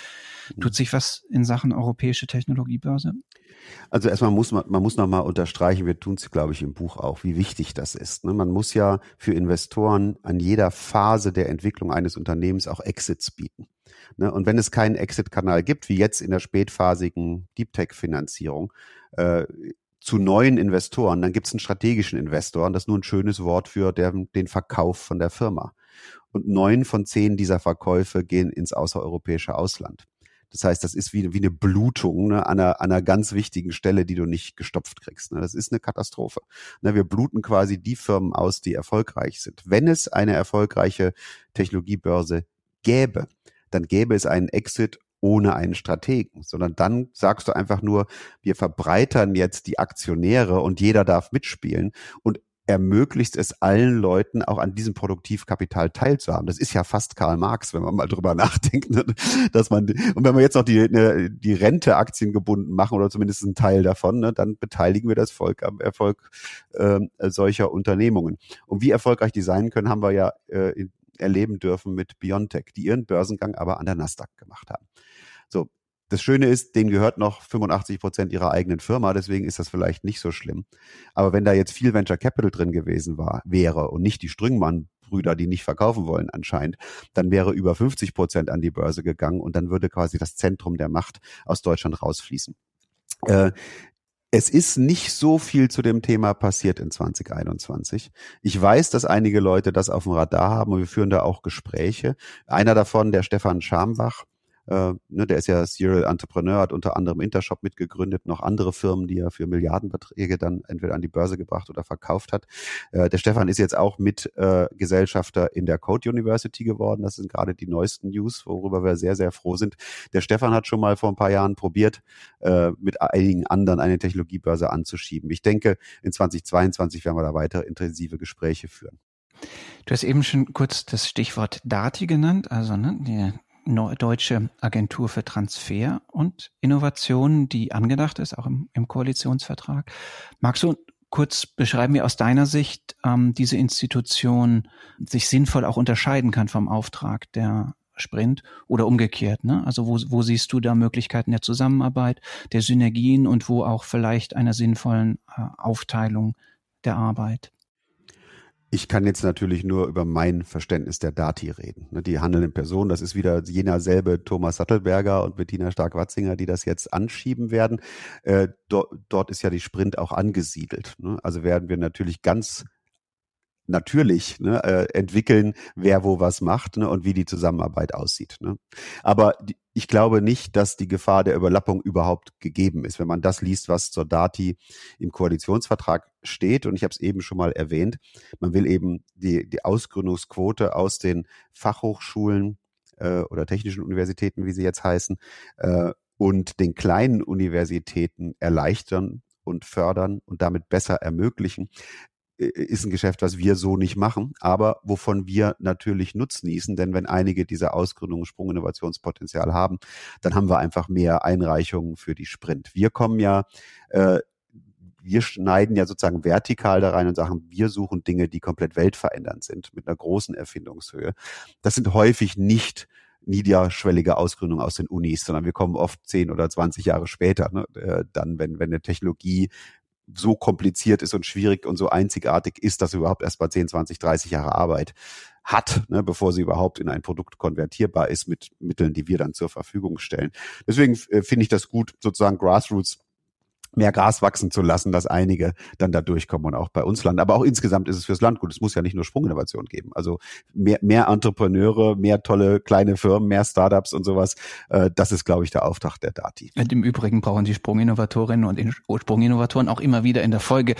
Mhm. Tut sich was in Sachen europäische Technologiebörse? Also erstmal muss man, man muss nochmal unterstreichen, wir tun es, glaube ich, im Buch auch, wie wichtig das ist. Ne? Man muss ja für Investoren an jeder Phase der Entwicklung eines Unternehmens auch Exits bieten. Ne? Und wenn es keinen Exit-Kanal gibt, wie jetzt in der spätphasigen Deep Tech-Finanzierung, äh, zu neuen Investoren, dann gibt es einen strategischen Investor und das ist nur ein schönes Wort für den, den Verkauf von der Firma. Und neun von zehn dieser Verkäufe gehen ins außereuropäische Ausland. Das heißt, das ist wie, wie eine Blutung ne, an, einer, an einer ganz wichtigen Stelle, die du nicht gestopft kriegst. Ne. Das ist eine Katastrophe. Ne, wir bluten quasi die Firmen aus, die erfolgreich sind. Wenn es eine erfolgreiche Technologiebörse gäbe, dann gäbe es einen Exit ohne einen Strategen, sondern dann sagst du einfach nur, wir verbreitern jetzt die Aktionäre und jeder darf mitspielen und ermöglicht es allen Leuten auch an diesem Produktivkapital teilzuhaben. Das ist ja fast Karl Marx, wenn man mal drüber nachdenkt, ne? dass man und wenn wir jetzt noch die ne, die Rente aktiengebunden machen oder zumindest einen Teil davon, ne, dann beteiligen wir das Volk am Erfolg äh, solcher Unternehmungen. Und wie erfolgreich die sein können, haben wir ja äh, in, erleben dürfen mit Biontech, die ihren Börsengang aber an der Nasdaq gemacht haben. So, das Schöne ist, denen gehört noch 85 Prozent ihrer eigenen Firma, deswegen ist das vielleicht nicht so schlimm. Aber wenn da jetzt viel Venture Capital drin gewesen war, wäre und nicht die Strüngmann Brüder, die nicht verkaufen wollen anscheinend, dann wäre über 50 Prozent an die Börse gegangen und dann würde quasi das Zentrum der Macht aus Deutschland rausfließen. Äh, es ist nicht so viel zu dem Thema passiert in 2021. Ich weiß, dass einige Leute das auf dem Radar haben und wir führen da auch Gespräche. Einer davon, der Stefan Schambach, äh, ne, der ist ja Serial Entrepreneur, hat unter anderem Intershop mitgegründet, noch andere Firmen, die er für Milliardenbeträge dann entweder an die Börse gebracht oder verkauft hat. Äh, der Stefan ist jetzt auch mit äh, in der Code University geworden. Das sind gerade die neuesten News, worüber wir sehr, sehr froh sind. Der Stefan hat schon mal vor ein paar Jahren probiert, äh, mit einigen anderen eine Technologiebörse anzuschieben. Ich denke, in 2022 werden wir da weiter intensive Gespräche führen. Du hast eben schon kurz das Stichwort Dati genannt, also ne, die Deutsche Agentur für Transfer und Innovation, die angedacht ist, auch im, im Koalitionsvertrag. Magst du kurz beschreiben, wie aus deiner Sicht ähm, diese Institution sich sinnvoll auch unterscheiden kann vom Auftrag der Sprint oder umgekehrt? Ne? Also wo, wo siehst du da Möglichkeiten der Zusammenarbeit, der Synergien und wo auch vielleicht einer sinnvollen äh, Aufteilung der Arbeit? Ich kann jetzt natürlich nur über mein Verständnis der Dati reden. Ne, die handelnden Personen, das ist wieder jener selbe Thomas Sattelberger und Bettina Stark-Watzinger, die das jetzt anschieben werden. Äh, dort, ist ja die Sprint auch angesiedelt. Ne? Also werden wir natürlich ganz natürlich ne, äh, entwickeln, wer wo was macht und wie die Zusammenarbeit aussieht. Aber die, ich glaube nicht, dass die Gefahr der Überlappung überhaupt gegeben ist, wenn man das liest, was zur Dati im Koalitionsvertrag steht. Und ich habe es eben schon mal erwähnt, man will eben die, die Ausgründungsquote aus den Fachhochschulen äh, oder technischen Universitäten, wie sie jetzt heißen, äh, und den kleinen Universitäten erleichtern und fördern und damit besser ermöglichen. Äh, ist ein Geschäft, was wir so nicht machen, aber wovon wir natürlich nutznießen, denn wenn einige dieser Ausgründungen Sprunginnovationspotenzial haben, dann haben wir einfach mehr Einreichungen für die Sprint. Wir kommen ja äh, wir schneiden ja sozusagen vertikal da rein und sagen, wir suchen Dinge, die komplett weltverändernd sind, mit einer großen Erfindungshöhe. Das sind häufig nicht niederschwellige Ausgründungen aus den Unis, sondern wir kommen oft zehn oder zwanzig Jahre später, ne, äh, dann, wenn, wenn eine Technologie so kompliziert ist und schwierig und so einzigartig ist, dass sie überhaupt erst mal 10, 20, 30 Jahre Arbeit hat, ne, bevor sie überhaupt in ein Produkt konvertierbar ist mit Mitteln, die wir dann zur Verfügung stellen. Deswegen äh, finde ich das gut, sozusagen Grassroots mehr Gras wachsen zu lassen, dass einige dann da durchkommen und auch bei uns landen. Aber auch insgesamt ist es fürs Land gut. Es muss ja nicht nur Sprunginnovation geben. Also mehr, mehr Entrepreneure, mehr tolle kleine Firmen, mehr Startups und sowas. Äh, das ist, glaube ich, der Auftrag der Dati. Und im Übrigen brauchen die Sprunginnovatorinnen und Sprunginnovatoren auch immer wieder in der Folge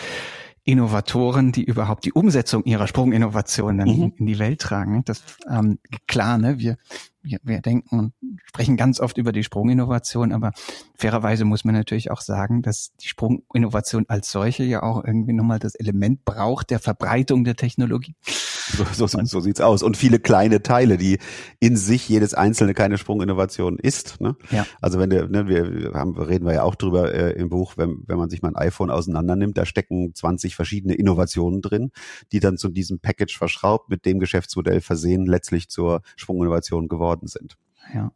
Innovatoren, die überhaupt die Umsetzung ihrer Sprunginnovationen mhm. in, in, die Welt tragen. Das ähm, klar, ne? Wir wir, wir denken und sprechen ganz oft über die Sprunginnovation, aber fairerweise muss man natürlich auch sagen, dass die Sprunginnovation als solche ja auch irgendwie nochmal das Element braucht der Verbreitung der Technologie. So, so, so sieht's aus. Und viele kleine Teile, die in sich jedes einzelne keine Sprunginnovation ist. Ne? Ja. Also wenn der, ne, wir haben, reden wir ja auch drüber äh, im Buch, wenn, wenn man sich mal ein iPhone auseinander nimmt, da stecken 20 verschiedene Innovationen drin, die dann zu diesem Package verschraubt, mit dem Geschäftsmodell versehen, letztlich zur Sprunginnovation geworden sind. Ja.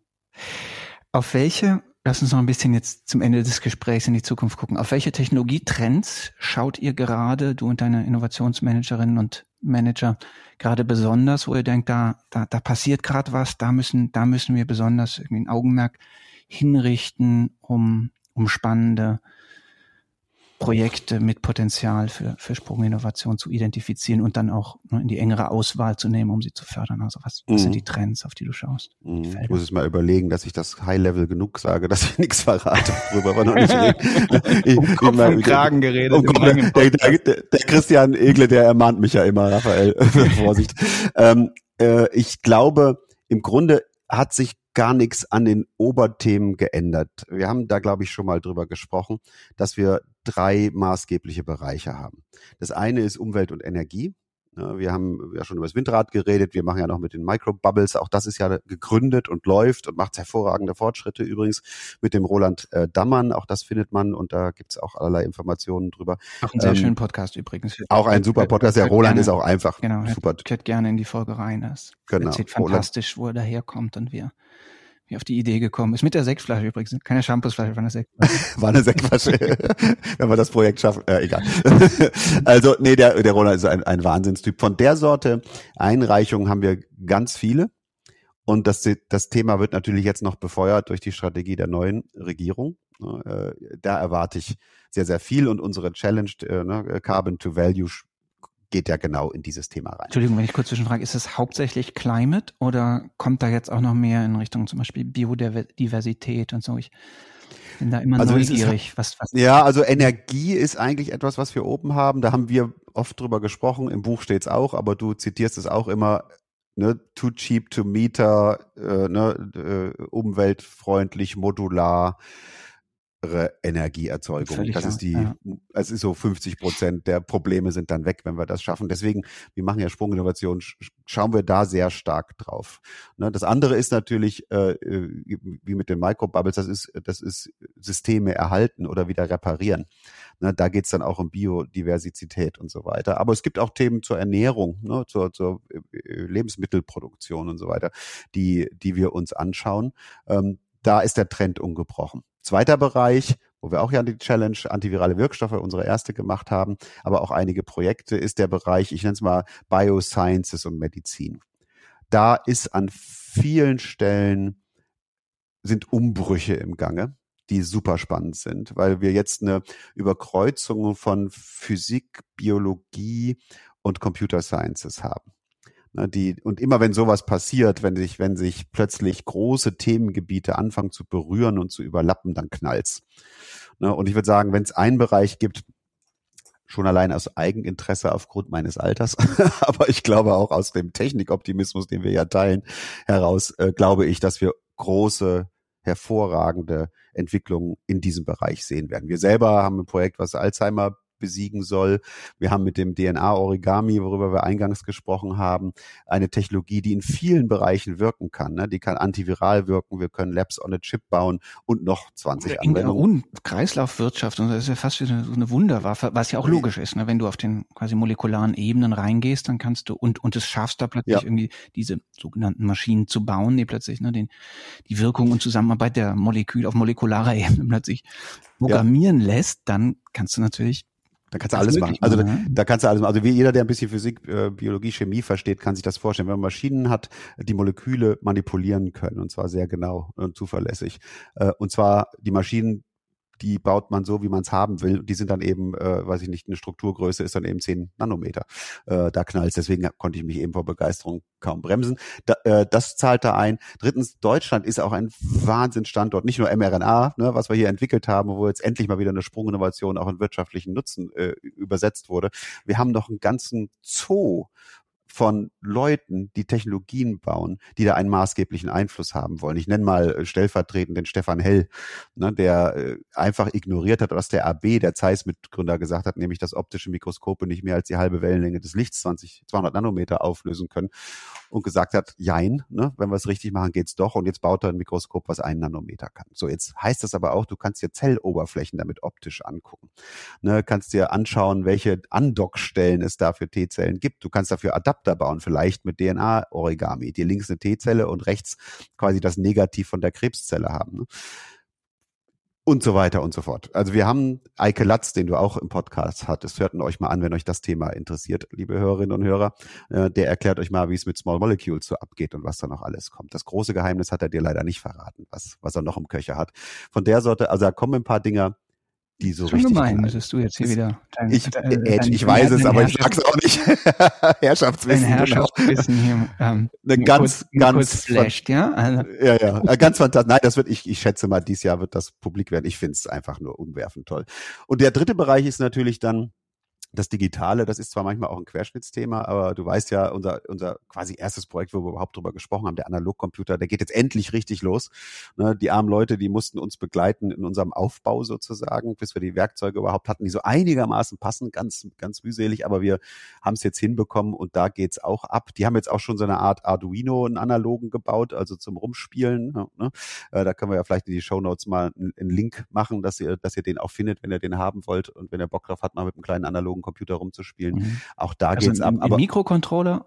Auf welche Lass uns noch ein bisschen jetzt zum Ende des Gesprächs in die Zukunft gucken. Auf welche Technologietrends schaut ihr gerade, du und deine Innovationsmanagerinnen und Manager, gerade besonders, wo ihr denkt, da, da, da passiert gerade was, da müssen, da müssen wir besonders irgendwie ein Augenmerk hinrichten, um, um spannende Projekte mit Potenzial für, für Sprunginnovation zu identifizieren und dann auch ne, in die engere Auswahl zu nehmen, um sie zu fördern. Also was, was mhm. sind die Trends, auf die du schaust? Mhm. Ich muss es mal überlegen, dass ich das High-Level genug sage, dass ich nichts verrate, worüber wir noch nicht reden. ich, um Kopf und Kragen geredet. Um der, der, der, der, Christian Egle, der ermahnt mich ja immer, Raphael, Vorsicht. Ähm, äh, ich glaube, im Grunde hat sich gar nichts an den Oberthemen geändert. Wir haben da, glaube ich, schon mal drüber gesprochen, dass wir drei maßgebliche Bereiche haben. Das eine ist Umwelt und Energie. Wir haben ja schon über das Windrad geredet. Wir machen ja noch mit den Microbubbles. Auch das ist ja gegründet und läuft und macht hervorragende Fortschritte übrigens mit dem Roland äh, Dammann. Auch das findet man und da gibt's auch allerlei Informationen drüber. Auch ein sehr ähm, schöner Podcast übrigens. Auch ein super Podcast. Der Roland gerne, ist auch einfach genau, super. Hört gerne in die Folge rein. Das genau. erzählt fantastisch, wo er daherkommt und wir wie auf die Idee gekommen ist. Mit der Sektflasche übrigens. Keine Shampoosflasche, war eine Sektflasche. war eine Sektflasche. Wenn wir das Projekt schaffen, äh, egal. also, nee, der, der Roland ist ein, ein Wahnsinnstyp. Von der Sorte Einreichungen haben wir ganz viele. Und das, das Thema wird natürlich jetzt noch befeuert durch die Strategie der neuen Regierung. Äh, da erwarte ich sehr, sehr viel und unsere Challenge, äh, ne, Carbon to Value geht ja genau in dieses Thema rein. Entschuldigung, wenn ich kurz zwischenfrage, ist es hauptsächlich Climate oder kommt da jetzt auch noch mehr in Richtung zum Beispiel Biodiversität und so? Ich bin da immer also neugierig. Ist, was, was ja, also Energie ist eigentlich etwas, was wir oben haben. Da haben wir oft drüber gesprochen. Im Buch steht es auch, aber du zitierst es auch immer. Ne, too cheap to meter, äh, ne, äh, umweltfreundlich, modular Energieerzeugung. Völlig das ist die, ja. es ist so 50 Prozent der Probleme sind dann weg, wenn wir das schaffen. Deswegen, wir machen ja Sprunginnovation, schauen wir da sehr stark drauf. Ne, das andere ist natürlich, äh, äh, wie mit den Microbubbles, das ist, das ist Systeme erhalten oder wieder reparieren. Ne, da geht's dann auch um Biodiversität und so weiter. Aber es gibt auch Themen zur Ernährung, ne, zur, zur äh, Lebensmittelproduktion und so weiter, die, die wir uns anschauen. Ähm, da ist der Trend ungebrochen. Zweiter Bereich, wo wir auch ja die Challenge antivirale Wirkstoffe, unsere erste gemacht haben, aber auch einige Projekte, ist der Bereich, ich nenne es mal Biosciences und Medizin. Da ist an vielen Stellen sind Umbrüche im Gange, die super spannend sind, weil wir jetzt eine Überkreuzung von Physik, Biologie und Computer Sciences haben. Ne, die, und immer wenn sowas passiert, wenn sich, wenn sich plötzlich große Themengebiete anfangen zu berühren und zu überlappen, dann knallt's. Ne, und ich würde sagen, wenn es einen Bereich gibt, schon allein aus Eigeninteresse aufgrund meines Alters, aber ich glaube auch aus dem Technikoptimismus, den wir ja teilen, heraus, äh, glaube ich, dass wir große, hervorragende Entwicklungen in diesem Bereich sehen werden. Wir selber haben ein Projekt, was Alzheimer besiegen soll. Wir haben mit dem DNA-Origami, worüber wir eingangs gesprochen haben, eine Technologie, die in vielen Bereichen wirken kann. Ne? Die kann antiviral wirken, wir können Labs on a Chip bauen und noch 20 Anwendungen. Und Kreislaufwirtschaft, und das ist ja fast wie eine, eine Wunderwaffe, was ja auch logisch ist. Ne? Wenn du auf den quasi molekularen Ebenen reingehst, dann kannst du und, und es schaffst da plötzlich ja. irgendwie diese sogenannten Maschinen zu bauen, die plötzlich ne, den, die Wirkung und Zusammenarbeit der Molekül auf molekularer Ebene plötzlich programmieren ja. lässt, dann kannst du natürlich da kannst du alles machen. Also da, da, kannst du alles machen. Also wie jeder, der ein bisschen Physik, äh, Biologie, Chemie versteht, kann sich das vorstellen. Wenn man Maschinen hat, die Moleküle manipulieren können und zwar sehr genau und zuverlässig. Äh, und zwar die Maschinen, die baut man so, wie man es haben will. Die sind dann eben, äh, weiß ich nicht, eine Strukturgröße ist dann eben 10 Nanometer. Äh, da knallt Deswegen konnte ich mich eben vor Begeisterung kaum bremsen. Da, äh, das zahlt da ein. Drittens, Deutschland ist auch ein Wahnsinnsstandort. Nicht nur mRNA, ne, was wir hier entwickelt haben, wo jetzt endlich mal wieder eine Sprunginnovation auch in wirtschaftlichen Nutzen äh, übersetzt wurde. Wir haben noch einen ganzen Zoo von Leuten, die Technologien bauen, die da einen maßgeblichen Einfluss haben wollen. Ich nenne mal äh, stellvertretend den Stefan Hell, ne, der äh, einfach ignoriert hat, was der AB, der Zeiss-Mitgründer, gesagt hat, nämlich, dass optische Mikroskope nicht mehr als die halbe Wellenlänge des Lichts 20, 200 Nanometer auflösen können und gesagt hat, jein, ne, wenn wir es richtig machen, geht's doch. Und jetzt baut er ein Mikroskop, was einen Nanometer kann. So, jetzt heißt das aber auch, du kannst dir Zelloberflächen damit optisch angucken. Ne, kannst dir anschauen, welche Andockstellen es da für T-Zellen gibt. Du kannst dafür Adapter bauen, vielleicht mit DNA-Origami, dir links eine T-Zelle und rechts quasi das Negativ von der Krebszelle haben. Ne? und so weiter und so fort. Also wir haben Eike Latz, den du auch im Podcast hattest. Hört euch mal an, wenn euch das Thema interessiert, liebe Hörerinnen und Hörer. Äh, der erklärt euch mal, wie es mit Small Molecules so abgeht und was da noch alles kommt. Das große Geheimnis hat er dir leider nicht verraten, was, was er noch im Köcher hat. Von der Sorte, also da kommen ein paar Dinger, die so Schon richtig gemein, dass du jetzt hier wieder dein, ich, äh, dein, ich weiß es, aber ich sag's auch nicht. Herrschaftswissen. Dein genau. Herrschaftswissen genau. hier. Ähm, Eine ganz, kurz, ganz flasht, ja? Also. Ja, ja, äh, ganz fantastisch. Nein, das wird, ich, ich schätze mal, dieses Jahr wird das publik werden. Ich finde es einfach nur umwerfend toll. Und der dritte Bereich ist natürlich dann, das Digitale, das ist zwar manchmal auch ein Querschnittsthema, aber du weißt ja, unser, unser quasi erstes Projekt, wo wir überhaupt drüber gesprochen haben, der Analogcomputer, der geht jetzt endlich richtig los. Ne, die armen Leute, die mussten uns begleiten in unserem Aufbau sozusagen, bis wir die Werkzeuge überhaupt hatten, die so einigermaßen passen, ganz, ganz mühselig, aber wir haben es jetzt hinbekommen und da geht's auch ab. Die haben jetzt auch schon so eine Art Arduino, einen analogen gebaut, also zum Rumspielen. Ne? Äh, da können wir ja vielleicht in die Show Notes mal einen, Link machen, dass ihr, dass ihr den auch findet, wenn ihr den haben wollt und wenn ihr Bock drauf habt, mal mit einem kleinen analogen Computer rumzuspielen. Mhm. Auch da also geht's ab. Aber Mikrocontroller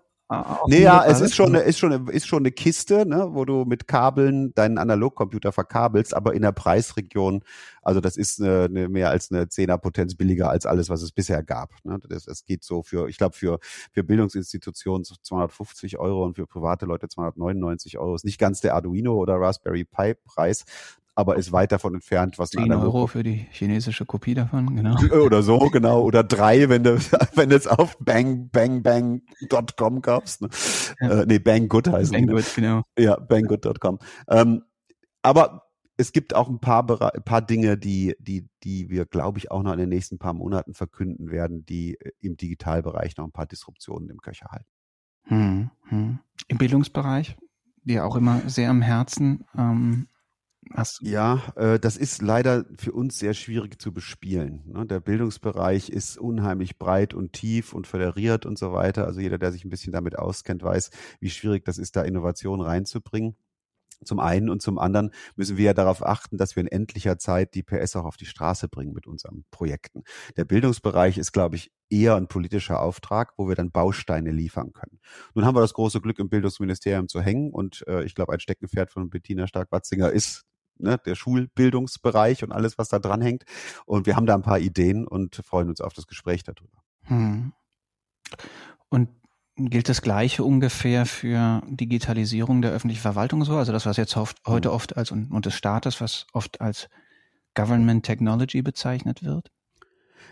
Nee, ja, es ist schon, eine, ist schon, eine, ist schon eine Kiste, ne, wo du mit Kabeln deinen Analogcomputer verkabelst, aber in der Preisregion, also das ist eine, eine mehr als eine Zehnerpotenz billiger als alles, was es bisher gab. Ne. Das, das geht so für, ich glaube, für, für Bildungsinstitutionen 250 Euro und für private Leute 299 Euro. Ist nicht ganz der Arduino oder Raspberry Pi Preis, aber ist weit davon entfernt, was 10 Euro für die chinesische Kopie davon, genau. Oder so, genau. Oder drei, wenn du, wenn du es auf bang, bang, bang.com kaufst. Ne? Ja. Äh, nee, banggood heißt Banggood, ne? genau. Ja, banggood.com. Ähm, aber es gibt auch ein paar, ein paar Dinge, die, die, die wir, glaube ich, auch noch in den nächsten paar Monaten verkünden werden, die äh, im Digitalbereich noch ein paar Disruptionen im Köcher halten. Hm, hm. Im Bildungsbereich, dir auch immer sehr am Herzen. Ähm, Hast ja, äh, das ist leider für uns sehr schwierig zu bespielen. Ne? Der Bildungsbereich ist unheimlich breit und tief und föderiert und so weiter. Also jeder, der sich ein bisschen damit auskennt, weiß, wie schwierig das ist, da Innovation reinzubringen. Zum einen und zum anderen müssen wir ja darauf achten, dass wir in endlicher Zeit die PS auch auf die Straße bringen mit unseren Projekten. Der Bildungsbereich ist, glaube ich, eher ein politischer Auftrag, wo wir dann Bausteine liefern können. Nun haben wir das große Glück, im Bildungsministerium zu hängen und äh, ich glaube, ein Steckenpferd von Bettina Stark-Watzinger ist ne, der Schulbildungsbereich und alles, was da dran hängt. Und wir haben da ein paar Ideen und freuen uns auf das Gespräch darüber. Hm. Und gilt das Gleiche ungefähr für Digitalisierung der öffentlichen Verwaltung so? Also das, was jetzt oft, heute hm. oft als und, und des Staates, was oft als Government Technology bezeichnet wird?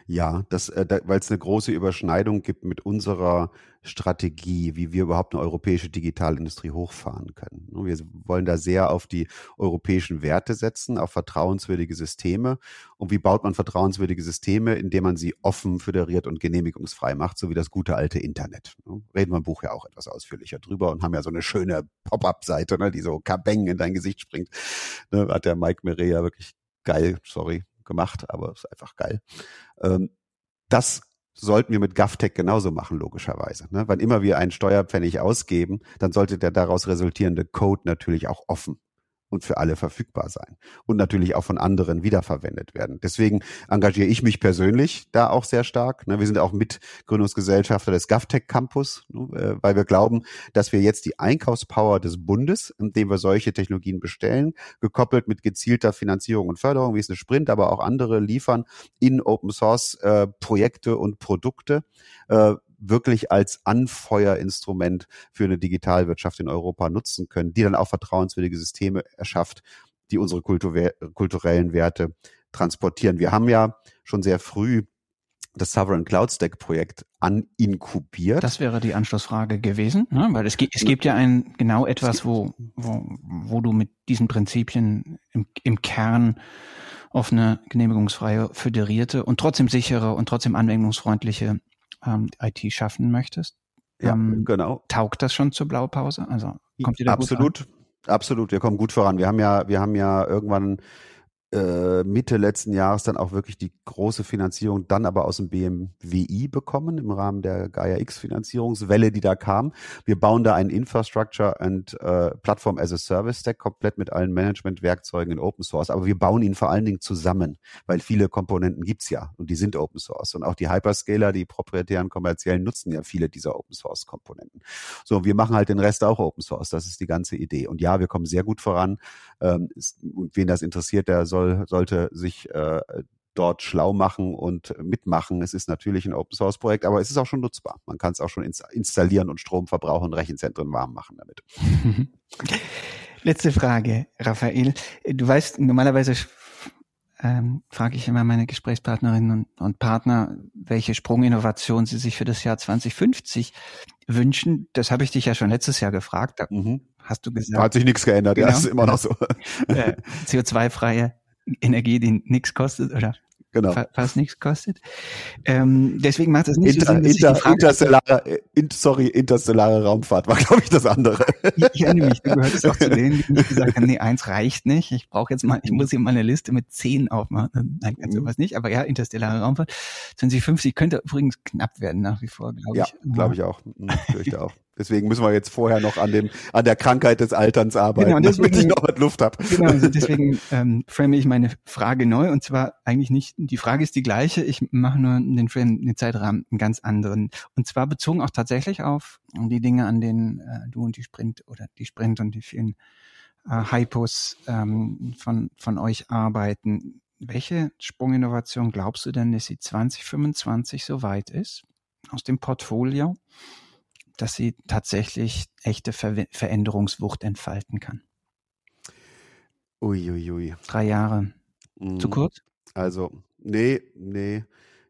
Ja, das, äh, da, weil es eine große Überschneidung gibt mit unserer Strategie, wie wir überhaupt eine europäische Digitalindustrie hochfahren können. Wir wollen da sehr auf die europäischen Werte setzen, auf vertrauenswürdige Systeme. Und wie baut man vertrauenswürdige Systeme, indem man sie offen, föderiert und genehmigungsfrei macht, so wie das gute alte Internet. Reden wir im Buch ja auch etwas ausführlicher drüber und haben ja so eine schöne Pop-up-Seite, ne, die so kabeng in dein Gesicht springt. Ne, hat der Mike Meret ja wirklich geil, sorry, gemacht, aber ist einfach geil. Ähm, das sollten wir mit GovTech genauso machen, logischerweise. Ne? Wann immer wir einen Steuerpfennig ausgeben, dann sollte der daraus resultierende Code natürlich auch offen und für alle verfügbar sein und natürlich auch von anderen wiederverwendet werden. Deswegen engagiere ich mich persönlich da auch sehr stark. Ne? Wir sind auch Mitgründungsgesellschafter des GovTech Campus, ne? äh, weil wir glauben, dass wir jetzt die Einkaufspower des Bundes, indem wir solche Technologien bestellen, gekoppelt mit gezielter Finanzierung und Förderung, wie es eine Sprint, aber auch andere liefern, in Open Source äh, Projekte und Produkte, äh, wirklich als Anfeuerinstrument für eine Digitalwirtschaft in Europa nutzen können, die dann auch vertrauenswürdige Systeme erschafft, die unsere kulturellen Werte transportieren. Wir haben ja schon sehr früh das Sovereign Cloud Stack Projekt aninkubiert. Das wäre die Anschlussfrage gewesen, ne? weil es, gibt, es gibt ja ein genau etwas, wo, wo, wo du mit diesen Prinzipien im, im Kern offene, genehmigungsfreie, föderierte und trotzdem sichere und trotzdem anwendungsfreundliche ähm, IT schaffen möchtest. Ja, ähm, genau. Taugt das schon zur Blaupause? Also kommt ihr da Absolut. Absolut, wir kommen gut voran. Wir haben ja, wir haben ja irgendwann äh, Mitte letzten Jahres dann auch wirklich die große Finanzierung dann aber aus dem BMWI bekommen im Rahmen der Gaia X Finanzierungswelle, die da kam. Wir bauen da einen Infrastructure and äh, Platform as a Service Stack komplett mit allen Management-Werkzeugen in Open Source. Aber wir bauen ihn vor allen Dingen zusammen, weil viele Komponenten gibt's ja und die sind Open Source. Und auch die Hyperscaler, die proprietären kommerziellen, nutzen ja viele dieser Open Source Komponenten. So, wir machen halt den Rest auch Open Source. Das ist die ganze Idee. Und ja, wir kommen sehr gut voran. Ähm, ist, wen das interessiert, der soll soll, sollte sich äh, dort schlau machen und mitmachen. Es ist natürlich ein Open Source Projekt, aber es ist auch schon nutzbar. Man kann es auch schon ins installieren und Stromverbrauch und Rechenzentren warm machen damit. Letzte Frage, Raphael. Du weißt, normalerweise ähm, frage ich immer meine Gesprächspartnerinnen und, und, Partner, welche Sprunginnovation sie sich für das Jahr 2050 wünschen. Das habe ich dich ja schon letztes Jahr gefragt. Da mhm. hast du gesagt. Da hat sich nichts geändert, genau, ja, ist immer noch so. Äh, CO2-freie Energie, die nichts kostet oder genau. fa fast nichts kostet. Ähm, deswegen macht es nicht Inter, so Sinn, Inter, interstellare, in, sorry, interstellare Raumfahrt war, glaube ich, das andere. Ich, ich erinnere mich, du gehörtest auch zu denen, die gesagt haben, nee, eins reicht nicht. Ich brauche jetzt mal, ich muss hier mal eine Liste mit zehn aufmachen. Nein, ganz mhm. sowas nicht. Aber ja, interstellare Raumfahrt 2050 könnte übrigens knapp werden nach wie vor, glaube ja, ich. Ja, glaube ich auch. Mhm, fürchte auch. Deswegen müssen wir jetzt vorher noch an dem an der Krankheit des Alterns arbeiten, genau, deswegen, damit ich noch was Luft habe. Genau, also deswegen ähm, frame ich meine Frage neu und zwar eigentlich nicht, die Frage ist die gleiche, ich mache nur den Frame, den Zeitrahmen einen ganz anderen. Und zwar bezogen auch tatsächlich auf die Dinge, an denen äh, du und die Sprint oder die Sprint und die vielen äh, Hypos ähm, von, von euch arbeiten. Welche Sprunginnovation glaubst du denn, dass sie 2025 so weit ist aus dem Portfolio? Dass sie tatsächlich echte Ver Veränderungswucht entfalten kann. Uiuiui. Ui, ui. Drei Jahre. Mm. Zu kurz? Also, nee, nee.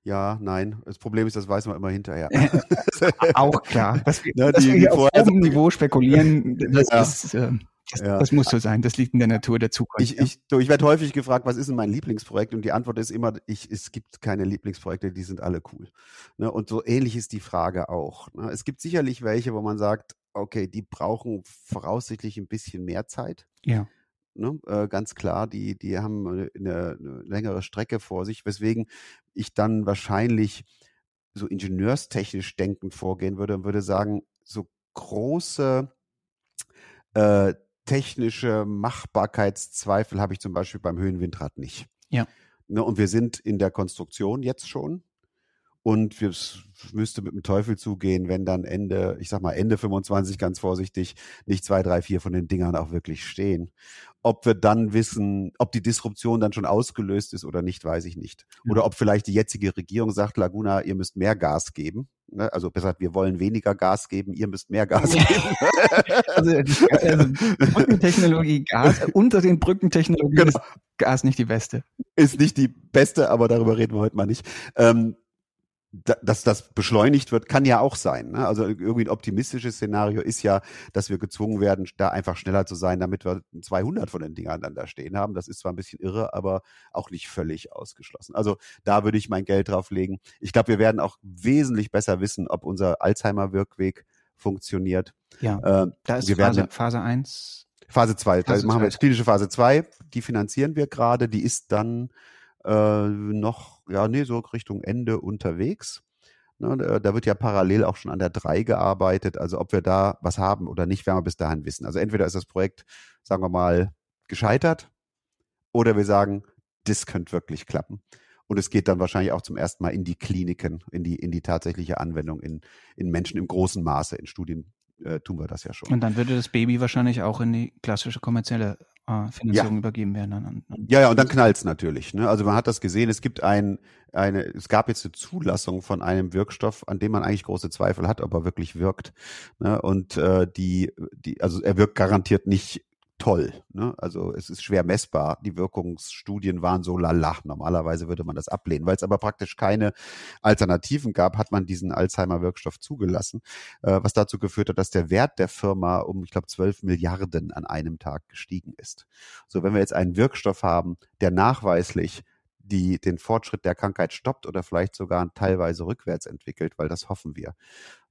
Ja, nein. Das Problem ist, das weiß man immer hinterher. Auch klar. Dass wir, ja, dass wir hier auf hohem Niveau spekulieren, das ja. ist, äh, das, ja. das, muss so sein. Das liegt in der Natur der Zukunft. Ich, ich, so, ich werde häufig gefragt, was ist denn mein Lieblingsprojekt? Und die Antwort ist immer, ich, es gibt keine Lieblingsprojekte, die sind alle cool. Ne? Und so ähnlich ist die Frage auch. Ne? Es gibt sicherlich welche, wo man sagt, okay, die brauchen voraussichtlich ein bisschen mehr Zeit. Ja. Ne? Äh, ganz klar, die, die haben eine, eine längere Strecke vor sich, weswegen ich dann wahrscheinlich so ingenieurstechnisch denkend vorgehen würde und würde sagen, so große äh, technische Machbarkeitszweifel habe ich zum Beispiel beim Höhenwindrad nicht. Ja. Ne, und wir sind in der Konstruktion jetzt schon. Und es müsste mit dem Teufel zugehen, wenn dann Ende, ich sag mal Ende 25 ganz vorsichtig, nicht zwei, drei, vier von den Dingern auch wirklich stehen. Ob wir dann wissen, ob die Disruption dann schon ausgelöst ist oder nicht, weiß ich nicht. Ja. Oder ob vielleicht die jetzige Regierung sagt, Laguna, ihr müsst mehr Gas geben. Ne? Also besser, wir wollen weniger Gas geben, ihr müsst mehr Gas geben. also, also Brückentechnologie, Gas, unter den Brückentechnologien genau. ist Gas nicht die beste. Ist nicht die beste, aber darüber reden wir heute mal nicht. Ähm, dass das beschleunigt wird, kann ja auch sein. Ne? Also irgendwie ein optimistisches Szenario ist ja, dass wir gezwungen werden, da einfach schneller zu sein, damit wir 200 von den Dingern dann da stehen haben. Das ist zwar ein bisschen irre, aber auch nicht völlig ausgeschlossen. Also da würde ich mein Geld drauf legen. Ich glaube, wir werden auch wesentlich besser wissen, ob unser Alzheimer-Wirkweg funktioniert. Ja, äh, da ist wir Phase, werden, Phase 1. Phase 2, da machen wir jetzt klinische Phase 2, die finanzieren wir gerade, die ist dann äh, noch, ja, nee, so Richtung Ende unterwegs. Ne, da wird ja parallel auch schon an der 3 gearbeitet. Also ob wir da was haben oder nicht, werden wir bis dahin wissen. Also entweder ist das Projekt, sagen wir mal, gescheitert oder wir sagen, das könnte wirklich klappen. Und es geht dann wahrscheinlich auch zum ersten Mal in die Kliniken, in die, in die tatsächliche Anwendung in, in Menschen im großen Maße. In Studien äh, tun wir das ja schon. Und dann würde das Baby wahrscheinlich auch in die klassische kommerzielle äh, Finanzierung ja. übergeben werden. An, an ja, ja, und dann knallt's natürlich. Ne? Also man hat das gesehen, es gibt ein, eine, es gab jetzt eine Zulassung von einem Wirkstoff, an dem man eigentlich große Zweifel hat, ob er wirklich wirkt. Ne? Und äh, die, die, also er wirkt garantiert nicht toll. Ne? Also es ist schwer messbar. Die Wirkungsstudien waren so lala. Normalerweise würde man das ablehnen. Weil es aber praktisch keine Alternativen gab, hat man diesen Alzheimer-Wirkstoff zugelassen, äh, was dazu geführt hat, dass der Wert der Firma um, ich glaube, 12 Milliarden an einem Tag gestiegen ist. So, wenn wir jetzt einen Wirkstoff haben, der nachweislich die den Fortschritt der Krankheit stoppt oder vielleicht sogar teilweise rückwärts entwickelt, weil das hoffen wir.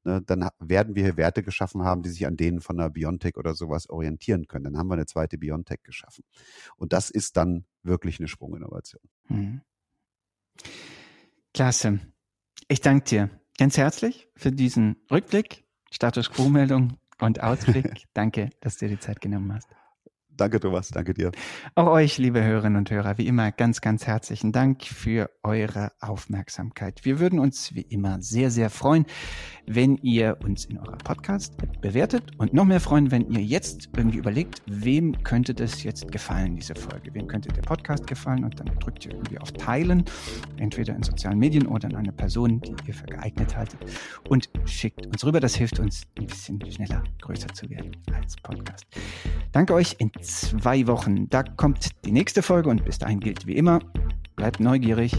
Ne, dann werden wir hier Werte geschaffen haben, die sich an denen von einer Biontech oder sowas orientieren können. Dann haben wir eine zweite Biontech geschaffen. Und das ist dann wirklich eine Sprunginnovation. Mhm. Klasse. Ich danke dir ganz herzlich für diesen Rückblick, Status Quo-Meldung und Ausblick. danke, dass du dir die Zeit genommen hast. Danke, Thomas. Danke dir. Auch euch, liebe Hörerinnen und Hörer, wie immer ganz, ganz herzlichen Dank für eure Aufmerksamkeit. Wir würden uns wie immer sehr, sehr freuen, wenn ihr uns in eurer Podcast bewertet und noch mehr freuen, wenn ihr jetzt irgendwie überlegt, wem könnte das jetzt gefallen, diese Folge? Wem könnte der Podcast gefallen? Und dann drückt ihr irgendwie auf Teilen, entweder in sozialen Medien oder an eine Person, die ihr für geeignet haltet und schickt uns rüber. Das hilft uns, ein bisschen schneller größer zu werden als Podcast. Danke euch. In zwei Wochen. Da kommt die nächste Folge und bis dahin gilt wie immer, bleibt neugierig.